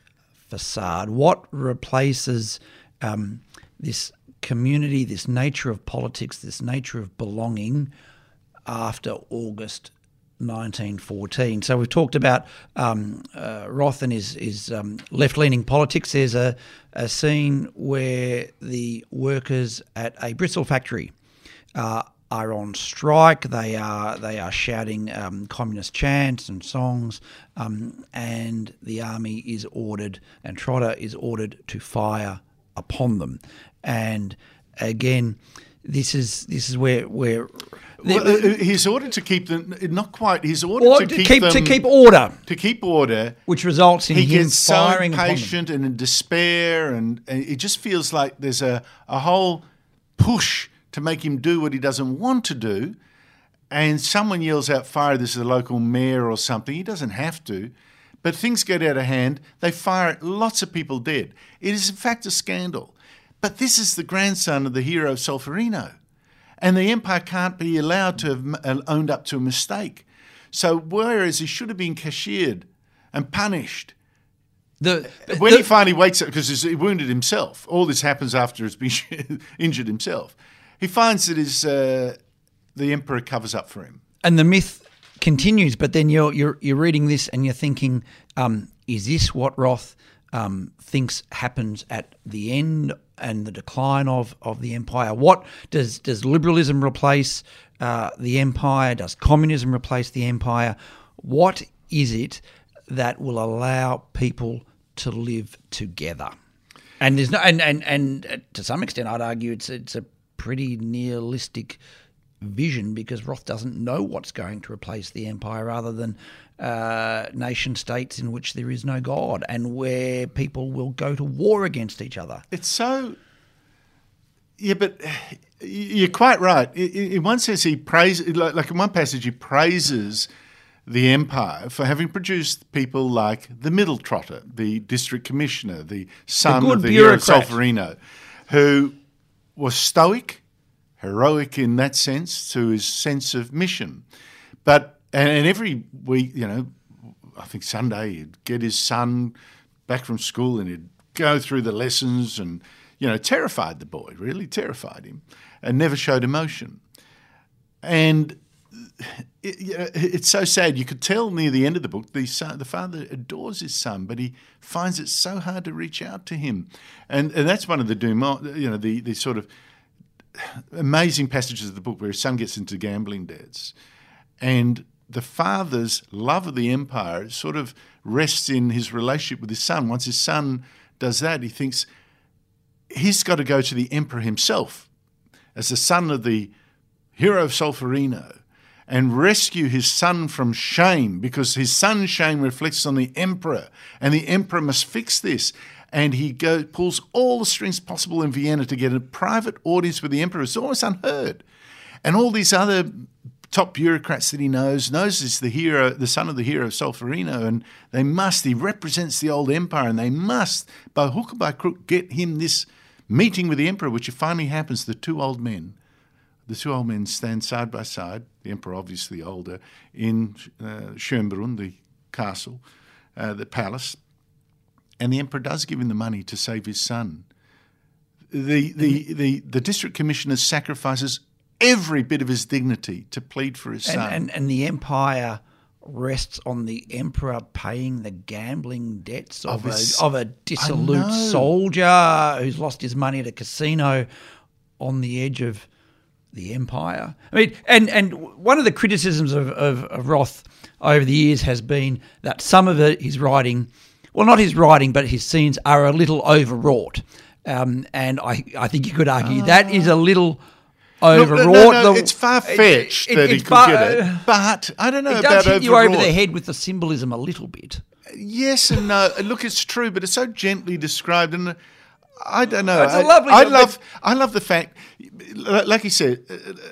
S1: facade? What replaces um, this community, this nature of politics, this nature of belonging after August 1914. So we've talked about um, uh, Roth and his, his um, left-leaning politics. There's a, a scene where the workers at a bristle factory uh, are on strike. They are they are shouting um, communist chants and songs, um, and the army is ordered and Trotta is ordered to fire upon them. And again, this is this is where where
S3: well, uh, he's ordered to keep them not quite. He's ordered to keep,
S1: keep
S3: them,
S1: to keep order,
S3: to keep order,
S1: which results in
S3: he
S1: him
S3: gets
S1: firing
S3: so impatient and in despair, and, and it just feels like there's a a whole push to make him do what he doesn't want to do. And someone yells out, "Fire!" This is a local mayor or something. He doesn't have to. But things get out of hand. They fire lots of people dead. It is, in fact, a scandal. But this is the grandson of the hero Solferino. And the empire can't be allowed to have owned up to a mistake. So whereas he should have been cashiered and punished,
S1: The,
S3: when
S1: the-
S3: he finally wakes up because he wounded himself, all this happens after he's been injured himself. He finds that his uh, the emperor covers up for him.
S1: and the myth continues. But then you're you're you're reading this and you're thinking, um, is this what Roth um, thinks happens at the end and the decline of of the empire? What does does liberalism replace uh, the empire? Does communism replace the empire? What is it that will allow people to live together? And there's no, and, and, and uh, to some extent, I'd argue it's it's a pretty nihilistic vision because Roth doesn't know what's going to replace the empire, rather than uh, nation states in which there is no God and where people will go to war against each other.
S3: It's so. Yeah, but you're quite right. In one sense, he praises, like in one passage, he praises the empire for having produced people like the Middle Trotta, the district commissioner, the son
S1: good
S3: of the. Solferino, who was stoic, heroic in that sense, to his sense of mission. But and, and every week, you know, I think Sunday he'd get his son back from school and he'd go through the lessons and you know terrified the boy, really terrified him, and never showed emotion. And it, you know, it's so sad. You could tell near the end of the book, the son, the father adores his son, but he finds it so hard to reach out to him, and and that's one of the Dumas, you know, the the sort of amazing passages of the book where his son gets into gambling debts, and the father's love of the empire sort of rests in his relationship with his son. Once his son does that, he thinks he's got to go to the emperor himself as the son of the hero of Solferino and rescue his son from shame because his son's shame reflects on the emperor and the emperor must fix this and he go, pulls all the strings possible in Vienna to get a private audience with the emperor. It's almost unheard. And all these other top bureaucrats that he knows knows is the hero, the son of the hero Solferino, and they must. He represents the old empire, and they must, by hook or by crook, get him this meeting with the emperor, which finally happens. The two old men, the two old men stand side by side. The emperor, obviously older, in uh, Schönbrunn, the castle, uh, the palace, and the emperor does give him the money to save his son. The the the, the district commissioner sacrifices every bit of his dignity to plead for his son.
S1: and, and the empire rests on the emperor paying the gambling debts of,
S3: Of
S1: a, of a dissolute soldier who's lost his money at a casino on the edge of the empire. I mean, and, and one of the criticisms of, of, of Roth over the years has been that some of it, his writing, well, not his writing, but his scenes are a little overwrought. Um, and I, I think you could argue that is a little overwrought.
S3: no, no,
S1: The-
S3: it's far fetched
S1: it-
S3: that he could
S1: far-
S3: get it, but I don't know
S1: it
S3: about
S1: does hit you over the head with the symbolism a little bit.
S3: Yes and no. Look, it's true, but it's so gently described, and I don't know.
S1: It's a
S3: I-
S1: lovely-
S3: I
S1: but-
S3: love. I love the fact, like he said,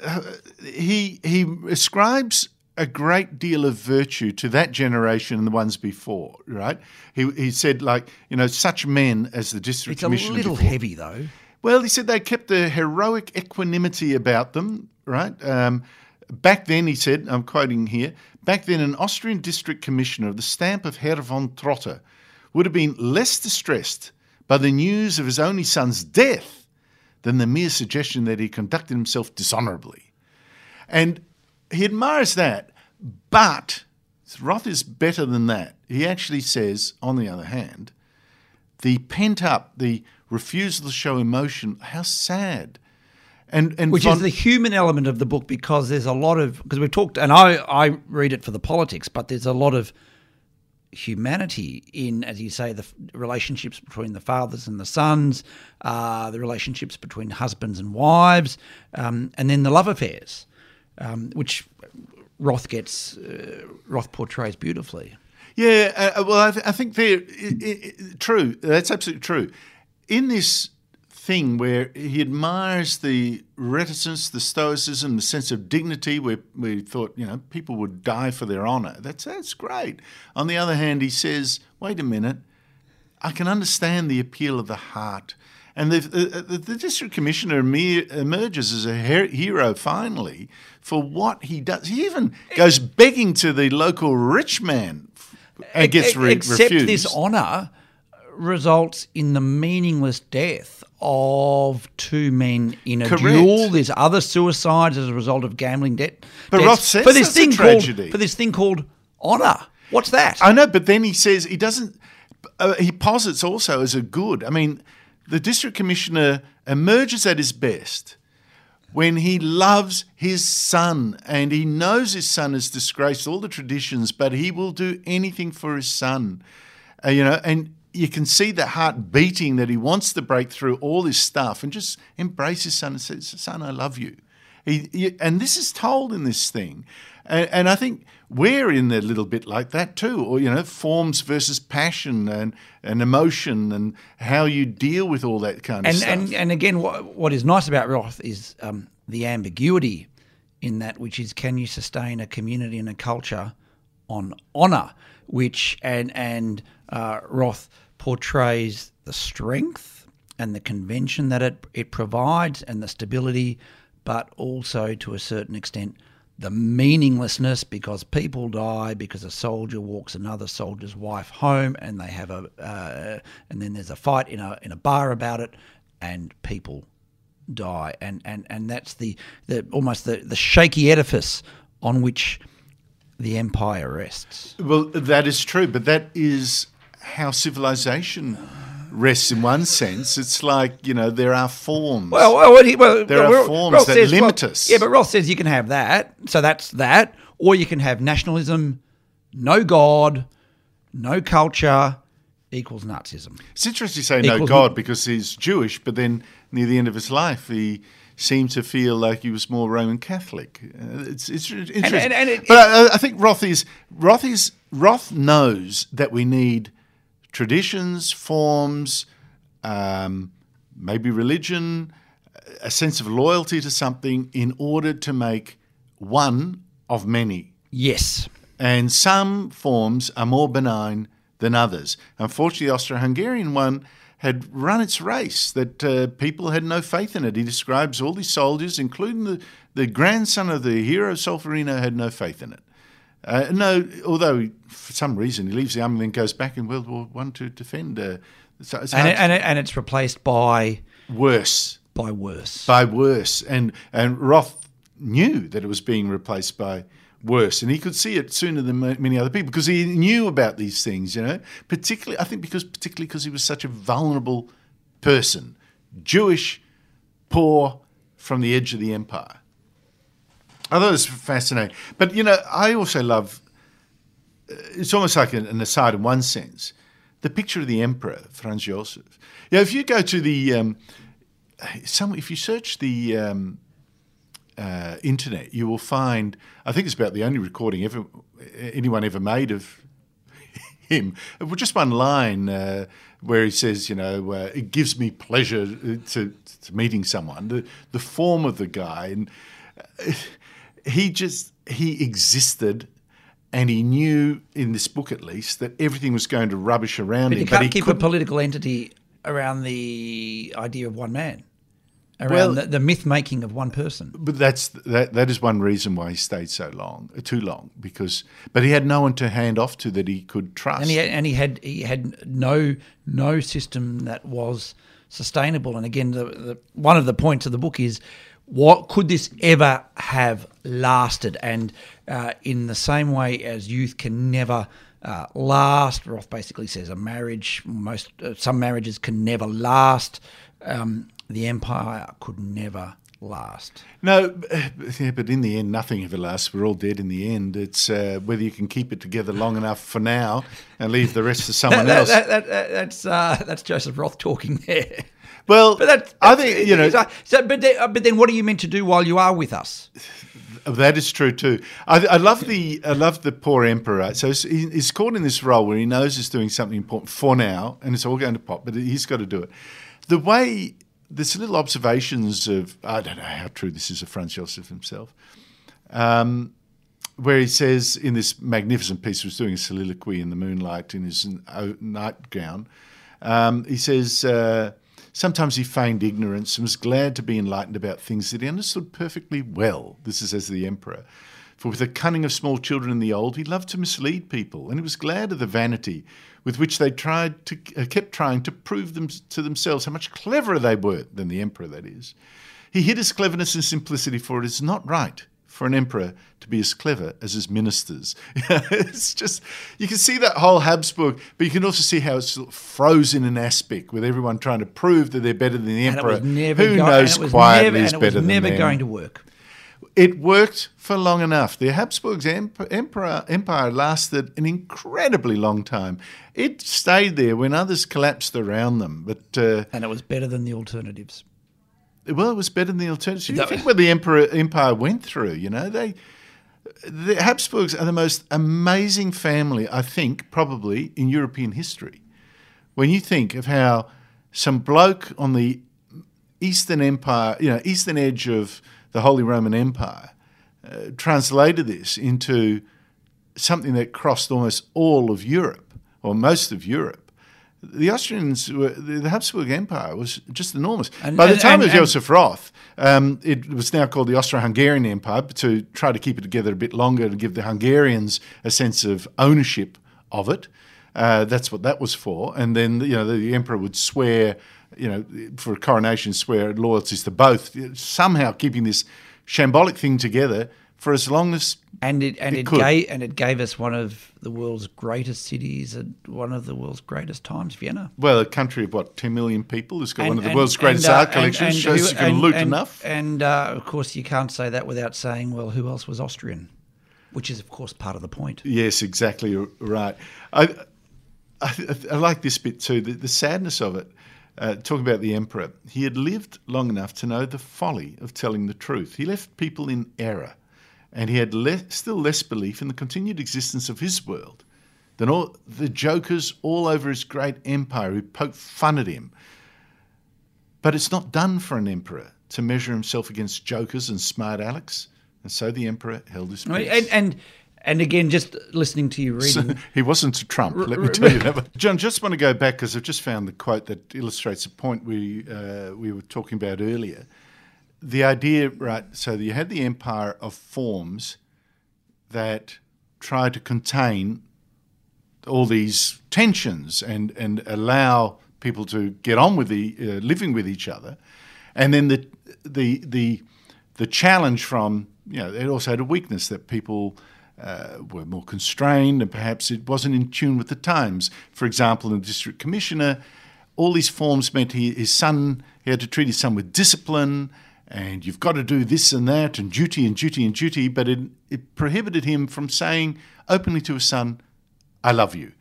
S3: uh, he he ascribes a great deal of virtue to that generation and the ones before. Right? He he said like you know such men as the district commissioner.
S1: It's a little
S3: before-
S1: heavy though.
S3: well, he said they kept a heroic equanimity about them, right? Um, back then, he said, I'm quoting here, back then, an Austrian district commissioner of the stamp of Herr von Trotta would have been less distressed by the news of his only son's death than the mere suggestion that he conducted himself dishonorably. And he admires that, but Roth is better than that. He actually says, on the other hand, the pent up, the refusal to show emotion, how sad. And, and
S1: Which
S3: von-
S1: is the human element of the book because there's a lot of because we've talked and I, I read it for the politics, but there's a lot of humanity in, as you say, the f- relationships between the fathers and the sons, uh, the relationships between husbands and wives, um, and then the love affairs, um, which Roth gets uh, Roth portrays beautifully.
S3: Yeah, uh, well, I, th- I think they're true. That's absolutely true. In this thing where he admires the reticence, the stoicism, the sense of dignity, where we thought you know people would die for their honour. That's that's great. On the other hand, he says, "Wait a minute, I can understand the appeal of the heart." And the, the, the, district commissioner emerges as a her- hero finally for what he does. He even goes begging to the local rich man and gets re-
S1: Except
S3: refused.
S1: this honour results in the meaningless death of two men in a
S3: Correct.
S1: duel. There's other suicides as a result of gambling debt.
S3: But Roth says
S1: for this thing
S3: tragedy.
S1: called for this thing called honour. What's that?
S3: I know, but then he says he doesn't. Uh, he posits also as a good. I mean, the district commissioner emerges at his best when he loves his son and he knows his son has disgraced all the traditions, but he will do anything for his son. Uh, you know, and you can see the heart beating that he wants to break through all this stuff and just embrace his son and says, "Son, I love you." He, he- and this is told in this thing, and, and I think we're in a little bit like that too, or you know, forms versus passion and, and emotion and how you deal with all that kind of
S1: and
S3: stuff.
S1: and and again, what, what is nice about Roth is um, the ambiguity in that, which is can you sustain a community and a culture on honour, which and and uh, Roth portrays the strength and the convention that it it provides and the stability, but also to a certain extent the meaninglessness because people die because a soldier walks another soldier's wife home and they have a uh, and then there's a fight in a in a bar about it and people die. And and and that's the the almost the the shaky edifice on which the empire rests.
S3: Well, that is true, but that is how civilization rests in one sense. It's like, you know, there are forms.
S1: well, well, he, well
S3: There are
S1: well,
S3: forms
S1: Roth
S3: that
S1: says-
S3: limit
S1: well,
S3: us.
S1: yeah but Roth says you can have that so that's that or you can have nationalism no god no culture equals nazism
S3: it's interesting you say no God because he's Jewish, but then near the end of his life, he seemed to feel like he was more Roman Catholic. Uh, it's, it's interesting.
S1: and- and it-
S3: but I, I think Roth is, Roth is, Roth knows that we need traditions, forms, um, maybe religion, a sense of loyalty to something in order to make one of many.
S1: yes
S3: And some forms are more benign than others. Unfortunately, the Austro Hungarian one had run its race, that uh, people had no faith in it. He describes all these soldiers, including the, the grandson of the hero Solferino, had no faith in it. Uh, no, although for some reason he leaves the army and goes back in World War One to defend. Uh, so
S1: and it, and, it, and it's replaced by
S3: worse
S1: by worse
S3: by worse. And and Roth knew that it was being replaced by worse, and he could see it sooner than many other people because he knew about these things. You know, particularly I think because particularly because he was such a vulnerable person, Jewish, poor, from the edge of the empire. I thought it was fascinating, but you know, I also love. uh, It's almost like an, aside in one sense. The picture of the emperor Franz Josef. Yeah, if you go to the um, some if you search the um, uh, internet, you will find. I think it's about the only recording ever anyone ever made of him. Just one line uh, where he says, "You know, uh, it gives me pleasure uh, to, to meeting someone." The the form of the guy, and uh, he just he existed. And he knew, in this book at least, that everything was going to rubbish around
S1: But
S3: him.
S1: you can't
S3: he
S1: keep a
S3: couldn't-
S1: political entity around the idea of one man, around
S3: Well-
S1: the, the myth making of one person.
S3: But that's that. That is one reason why he stayed so long, too long, because. But he had no one to hand off to that he could trust.
S1: And he had, and he had he had no no system that was sustainable. And again, the, the one of the points of the book is what could this ever have lasted? And uh, in the same way as youth can never uh, last, Roth basically says a marriage, most uh, some marriages can never last. Um, the empire could never last.
S3: no, yeah, but in the end, nothing ever lasts. We're all dead in the end. It's uh, whether you can keep it together long enough for now and leave the rest to someone
S1: That-
S3: else.
S1: that- that- that- that's uh, that's Joseph Roth talking there.
S3: Well,
S1: But that's,
S3: I think you know
S1: so, but then, uh, but then, what are you meant to do while you are with us?
S3: That is true too. I, I love the I love the poor emperor. So he's, caught in this role where he knows he's doing something important for now, and it's all going to pop, but he's got to do it. The way there's little observations of I don't know how true this is of Franz Josef himself, um, where he says in this magnificent piece, he was doing a soliloquy in the moonlight in his nightgown. Um, he says, uh, Sometimes he feigned ignorance and was glad to be enlightened about things that he understood perfectly well. This is as the emperor. For with the cunning of small children and the old, he loved to mislead people, and he was glad of the vanity with which they tried to, uh, kept trying to prove them to themselves how much cleverer they were than the emperor, that is. He hid his cleverness and simplicity, for it is not right for an emperor to be as clever as his ministers. it's just, you can see that whole Habsburg, but you can also see how it's frozen in aspect with everyone trying to prove that they're better than the emperor. Who
S1: go-
S3: knows quietly is
S1: never,
S3: better than
S1: never
S3: them.
S1: going to work.
S3: It worked for long enough. The Habsburg's emperor, empire lasted an incredibly long time. It stayed there when others collapsed around them, but uh,
S1: And it was better than the alternatives.
S3: Well, it was better than the alternatives. You think what the emperor empire went through, you know, they the Habsburgs are the most amazing family, I think, probably in European history. When you think of how some bloke on the Eastern Empire, you know, eastern edge of the Holy Roman Empire, uh, translated this into something that crossed almost all of Europe or most of Europe. The Austrians, were, the Habsburg Empire was just enormous.
S1: And-
S3: By the
S1: and-
S3: time
S1: and-
S3: of Joseph Roth, um, it was now called the Austro-Hungarian Empire to try to keep it together a bit longer to give the Hungarians a sense of ownership of it. Uh, that's what that was for. And then you know the, the emperor would swear, you know, for a coronation, swear loyalties to both, somehow keeping this shambolic thing together for as long as
S1: And it and
S3: It
S1: it, gave and it gave us one of the world's greatest cities at one of the world's greatest times, Vienna.
S3: well, a country of what ten million people has got one of the
S1: and-
S3: world's greatest
S1: and, uh,
S3: art collections.
S1: and
S3: shows
S1: who-
S3: you can
S1: and-
S3: loot
S1: and-
S3: enough.
S1: And uh, of course, you can't say that without saying, well, who else was Austrian? Which is, of course, part of the point.
S3: Yes, exactly right. I, I, I like this bit too. The, the sadness of it. Uh, talking about the emperor, he had lived long enough to know the folly of telling the truth. He left people in error, and he had le- still less belief in the continued existence of his world than all the jokers all over his great empire who poked fun at him. But it's not done for an emperor to measure himself against jokers and smart Alex, and so the emperor held his peace.
S1: And, and and again, just listening to you reading,
S3: he wasn't a Trump, let me tell you that. John, just want to go back because I've just found the quote that illustrates a point we uh, we were talking about earlier. The idea, right? So you had the empire of forms that tried to contain all these tensions and and allow people to get on with the uh, living with each other, and then the the the the challenge from you know it also had a weakness that people uh, were more constrained and perhaps it wasn't in tune with the times. For example, in the district commissioner, all these forms meant he, his son he had to treat his son with discipline. And you've got to do this and that, and duty and duty and duty, but it, it prohibited him from saying openly to his son, I love you,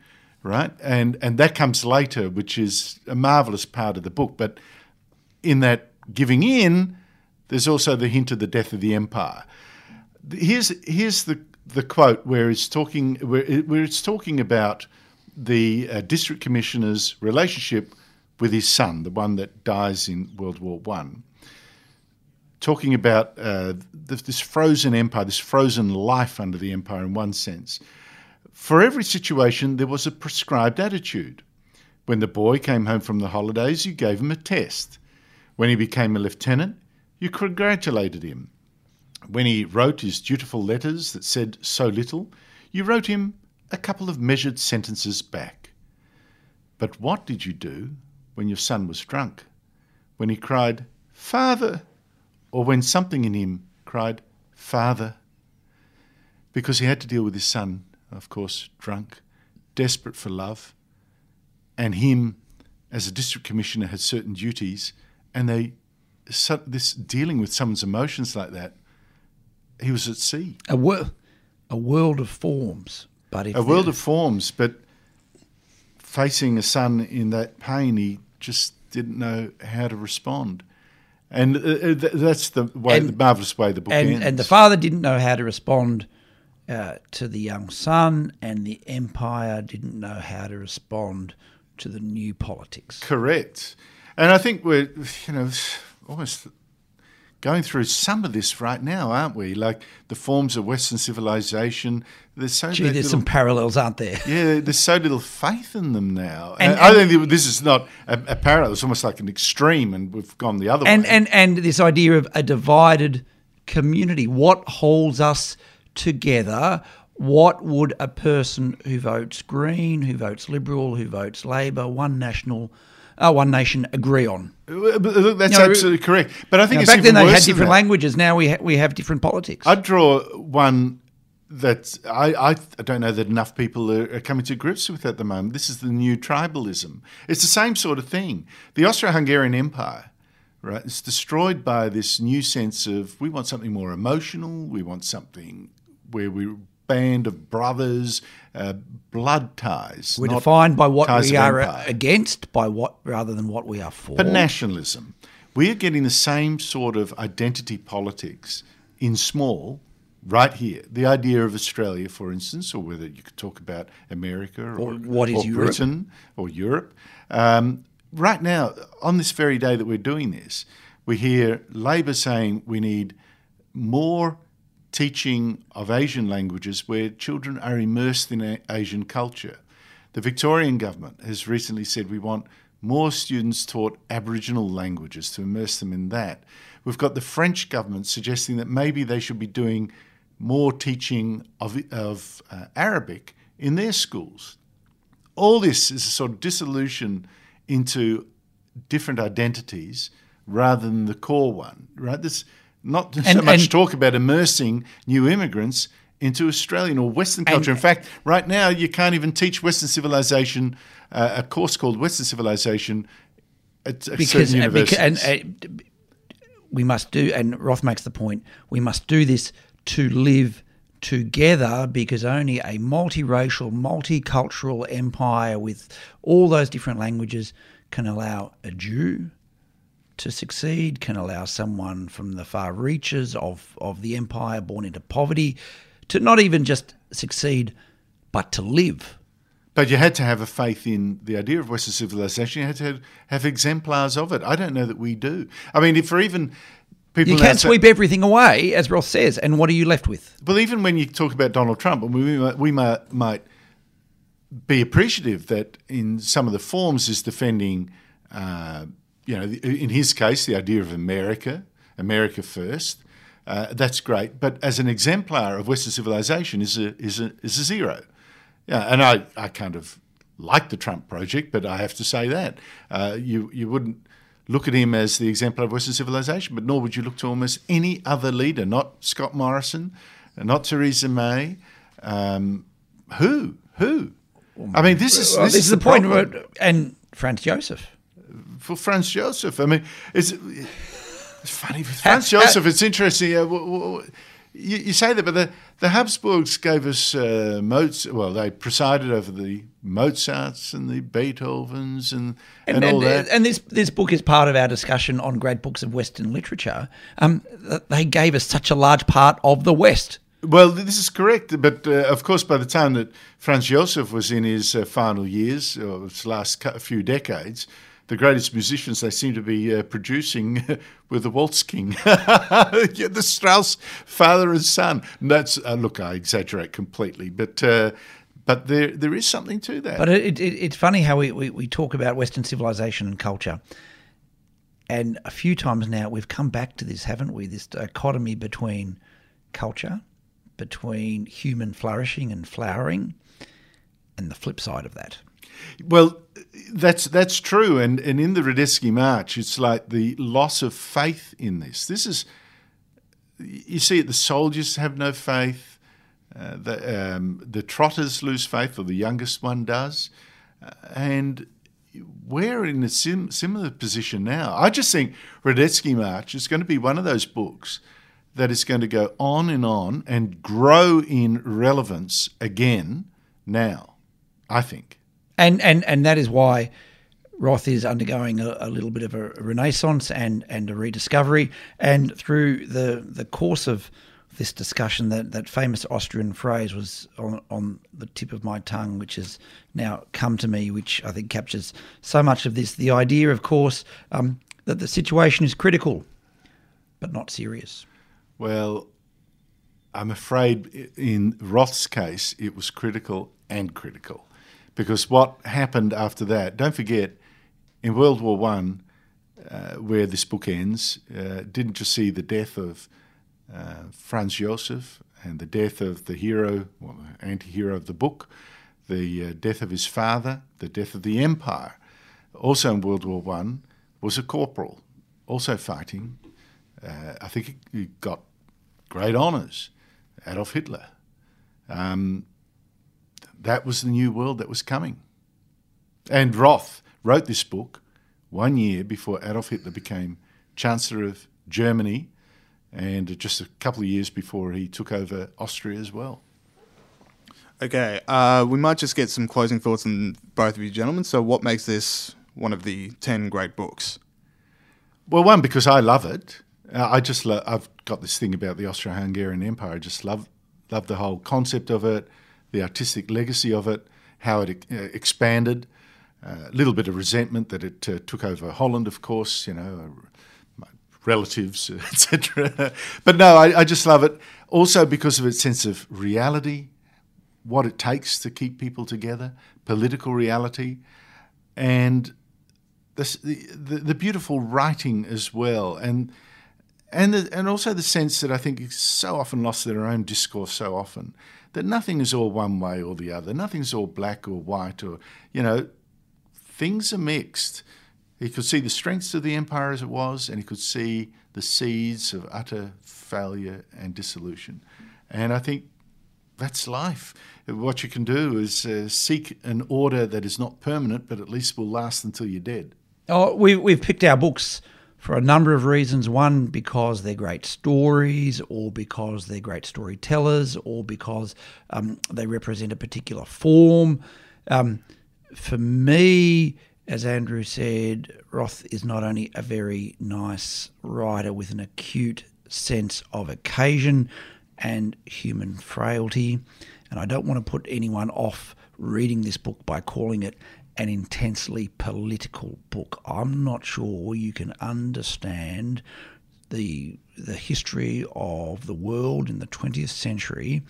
S3: right? And and that comes later, which is a marvelous part of the book. But in that giving in, there's also the hint of the death of the empire. Here's here's the the quote where it's talking where, it, where it's talking about the uh, district commissioner's relationship with his son, the one that dies in World War One talking about uh, this frozen empire, this frozen life under the empire in one sense. For every situation, there was a prescribed attitude. When the boy came home from the holidays, you gave him a test. When he became a lieutenant, you congratulated him. When he wrote his dutiful letters that said so little, you wrote him a couple of measured sentences back. But what did you do when your son was drunk? When he cried, Father, or when something in him cried, Father, because he had to deal with his son, of course, drunk, desperate for love, and him, as a district commissioner, had certain duties, and they, so, this dealing with someone's emotions like that, he was at sea.
S1: a, wor- a world of forms. But
S3: A world of forms, but facing a son in that pain, he just didn't know how to respond. And uh, uh, th- that's the way,
S1: And-
S3: the marvelous way the book
S1: and,
S3: ends.
S1: and the father didn't know how to respond uh, to the young son, and the empire didn't know how to respond to the new politics.
S3: Correct. And I think we're, you know, almost going through some of this right now, aren't we? Like the forms of Western civilization. There's so
S1: Gee, there's
S3: little-
S1: some parallels, aren't there?
S3: yeah, there's so little faith in them now.
S1: And-
S3: And, I think this is not a, a parallel. It's almost like an extreme, and we've gone the other
S1: and
S3: way.
S1: and and this idea of a divided community what holds us together what would a person who votes green who votes liberal who votes labor one national uh, one nation agree on
S3: Uh, look, that's
S1: You know,
S3: absolutely correct. But I think
S1: Now,
S3: it's
S1: back then they had different languages now we ha- we have different politics
S3: I'd draw one that I, I, don't know that enough people are, are coming to grips with at the moment. This is the new tribalism. It's the same sort of thing. The Austro-Hungarian Empire, right, is destroyed by this new sense of we want something more emotional. We want something where we're a band of brothers, uh, blood ties.
S1: we're
S3: not
S1: defined by what we are
S3: empire.
S1: against by what rather than what we are for
S3: But nationalism. We are getting the same sort of identity politics in small right here. The idea of Australia, for instance, or whether you could talk about America or,
S1: Or what is
S3: or
S1: Europe.
S3: Britain or Europe. Um, right now, on this very day that we're doing this, we hear Labor saying we need more teaching of Asian languages where children are immersed in Asian culture. The Victorian government has recently said we want more students taught Aboriginal languages to immerse them in that. We've got the French government suggesting that maybe they should be doing more teaching of, of uh, Arabic in their schools. All this is a sort of dissolution into different identities rather than the core one, right? There's not so much
S1: and-
S3: talk about immersing new immigrants into Australian or Western culture. In fact, right now you can't even teach Western civilization, uh, a course called Western civilization at, at
S1: because
S3: certain
S1: uh,
S3: universities.
S1: and uh, we must do and Roth makes the point we must do this to live together because only a multiracial multicultural empire with all those different languages can allow a Jew to succeed can allow someone from the far reaches of, of the empire born into poverty to not even just succeed but to live
S3: But you had to have a faith in the idea of Western civilization. You had to have exemplars of it. I don't know that we do. I mean, if for even people
S1: you can't
S3: say-
S1: sweep everything away as Roth says and what are you left with
S3: Well, even when you talk about Donald Trump, and we might, we might, might be appreciative that in some of the forms is defending, uh, you know, in his case, the idea of America, America first. Uh, that's great, but as an exemplar of Western civilization, is a is a is a zero. Yeah, and I, I kind of like the Trump project, but I have to say that uh, you you wouldn't look at him as the exemplar of Western civilization, but nor would you look to almost any other leader, not Scott Morrison, not Theresa May. Um, who? Who? I mean, this is
S1: Well,
S3: this,
S1: this, is the,
S3: the
S1: point. where- and Franz Joseph.
S3: For Franz Joseph. I mean, it's, it's funny Franz Joseph. It's interesting. Uh, w- w- you, you say that, but the, the Habsburgs gave us uh, Mozart. Well, they presided over the Mozarts and the Beethovens and and,
S1: And,
S3: all
S1: and,
S3: that.
S1: and this this book is part of our discussion on great books of Western literature. Um, they gave us such a large part of the West.
S3: Well, this is correct, but uh, of course, by the time that Franz Josef was in his uh, final years, or his last few decades, the greatest musicians they seem to be uh, producing were the Waltz King, yeah, the Strauss father and son. And that's uh, look, I exaggerate completely, but uh, but there there is something to that.
S1: But it, it, it's funny how we, we, we talk about Western civilization and culture. And a few times now we've come back to this, haven't we? This dichotomy between culture, between human flourishing and flowering, and the flip side of that.
S3: Well, that's that's true, and and in the Radetzky March, it's like the loss of faith in this. This is you see it. The soldiers have no faith. Uh, the um, the Trottas lose faith, or the youngest one does, uh, and we're in a sim- similar position now. I just think Radetzky March is going to be one of those books that is going to go on and on and grow in relevance again now. I think.
S1: And and and that is why Roth is undergoing a, a little bit of a renaissance and and a rediscovery. And through the the course of this discussion, that that famous Austrian phrase was on on the tip of my tongue, which has now come to me, which I think captures so much of this. The idea, of course, um, that the situation is critical. but not serious.
S3: Well, I'm afraid in Roth's case, it was critical and critical. Because what happened after that, don't forget, in World War One, uh, where this book ends, uh, didn't you see the death of uh, Franz Josef and the death of the hero, well, the anti hero of the book, the uh, death of his father, the death of the empire? Also in World War One was a corporal, also fighting. Uh, I think he got great honours, Adolf Hitler. Um, that was the new world that was coming. And Roth wrote this book one year before Adolf Hitler became Chancellor of Germany and just a couple of years before he took over Austria as well.
S2: Okay, uh, we might just get some closing thoughts from both of you gentlemen. So, what makes this one of the 10 great books?
S3: Well, one, because I love it. Uh, I just lo- I've got this thing about the Austro-Hungarian Empire. I just love love the whole concept of it, the artistic legacy of it, how it uh, expanded. A uh, little bit of resentment that it uh, took over Holland, of course. You know, uh, relatives, etc. but no, I, I just love it. Also because of its sense of reality, what it takes to keep people together, political reality, and the, the, the beautiful writing as well, and and the, and also the sense that I think is so often lost in our own discourse so often that nothing is all one way or the other, nothing's all black or white or you know things are mixed. He could see the strengths of the empire as it was, and he could see the seeds of utter failure and dissolution. And I think that's life. What you can do is uh, seek an order that is not permanent, but at least will last until you're dead.
S1: Oh, we, we've picked our books for a number of reasons. One, because they're great stories, or because they're great storytellers, or because um, they represent a particular form. Um, for me, as Andrew said, Roth is not only a very nice writer with an acute sense of occasion and human frailty. And I don't want to put anyone off reading this book by calling it an intensely political book. I'm not sure you can understand the the history of the world in the 20th century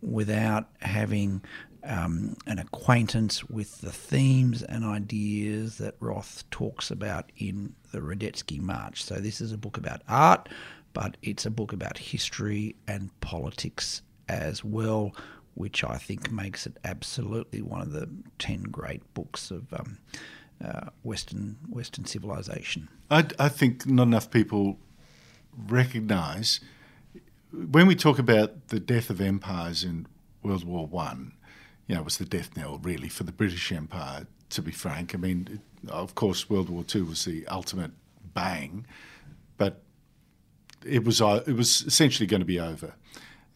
S1: without having um, an acquaintance with the themes and ideas that Roth talks about in the Radetzky March. So this is a book about art, but it's a book about history and politics as well which I think makes it absolutely one of the ten great books of um, uh, Western Western civilization.
S3: I, I think not enough people recognise when we talk about the death of empires in World War One. You know, it was the death knell really for the British Empire. To be frank, I mean, of course, World War Two was the ultimate bang, but it was uh, it was essentially going to be over.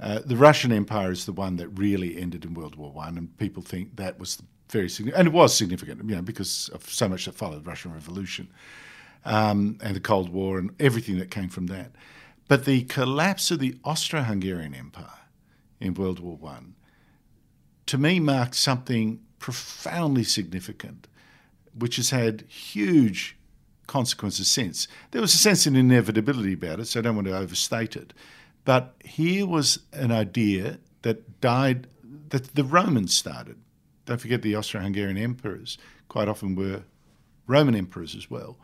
S3: Uh, the Russian Empire is the one that really ended in World War One, and people think that was very significant, and it was significant, you know, because of so much that followed the Russian Revolution um, and the Cold War and everything that came from that. But the collapse of the Austro-Hungarian Empire in World War One, to me, marked something profoundly significant, which has had huge consequences since. There was a sense of inevitability about it, so I don't want to overstate it. But here was an idea that died, that the Romans started. Don't forget the Austro Hungarian emperors quite often were Roman emperors as well.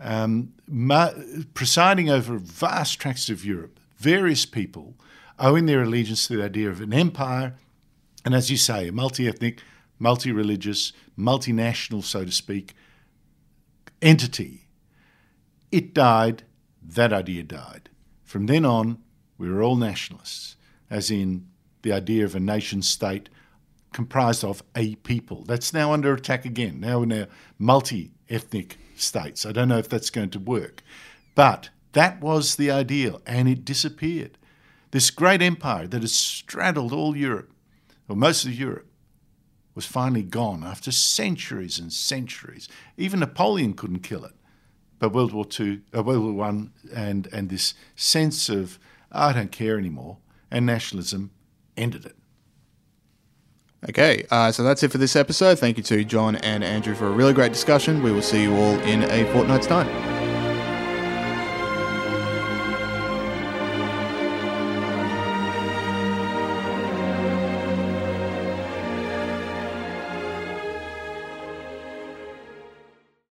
S3: Um, ma- presiding over vast tracts of Europe, various people owing their allegiance to the idea of an empire, and as you say, a multi ethnic, multi religious, multinational, so to speak, entity. It died, that idea died. From then on, we were all nationalists, as in the idea of a nation state comprised of a people. That's now under attack again. Now we're now multi ethnic states. I don't know if that's going to work. But that was the ideal, and it disappeared. This great empire that has straddled all Europe, or most of Europe, was finally gone after centuries and centuries. Even Napoleon couldn't kill it. But World War II, uh, World War One, and and this sense of I don't care anymore, and nationalism ended it.
S2: Okay, uh, so that's it for this episode. Thank you to John and Andrew for a really great discussion. We will see you all in a fortnight's time.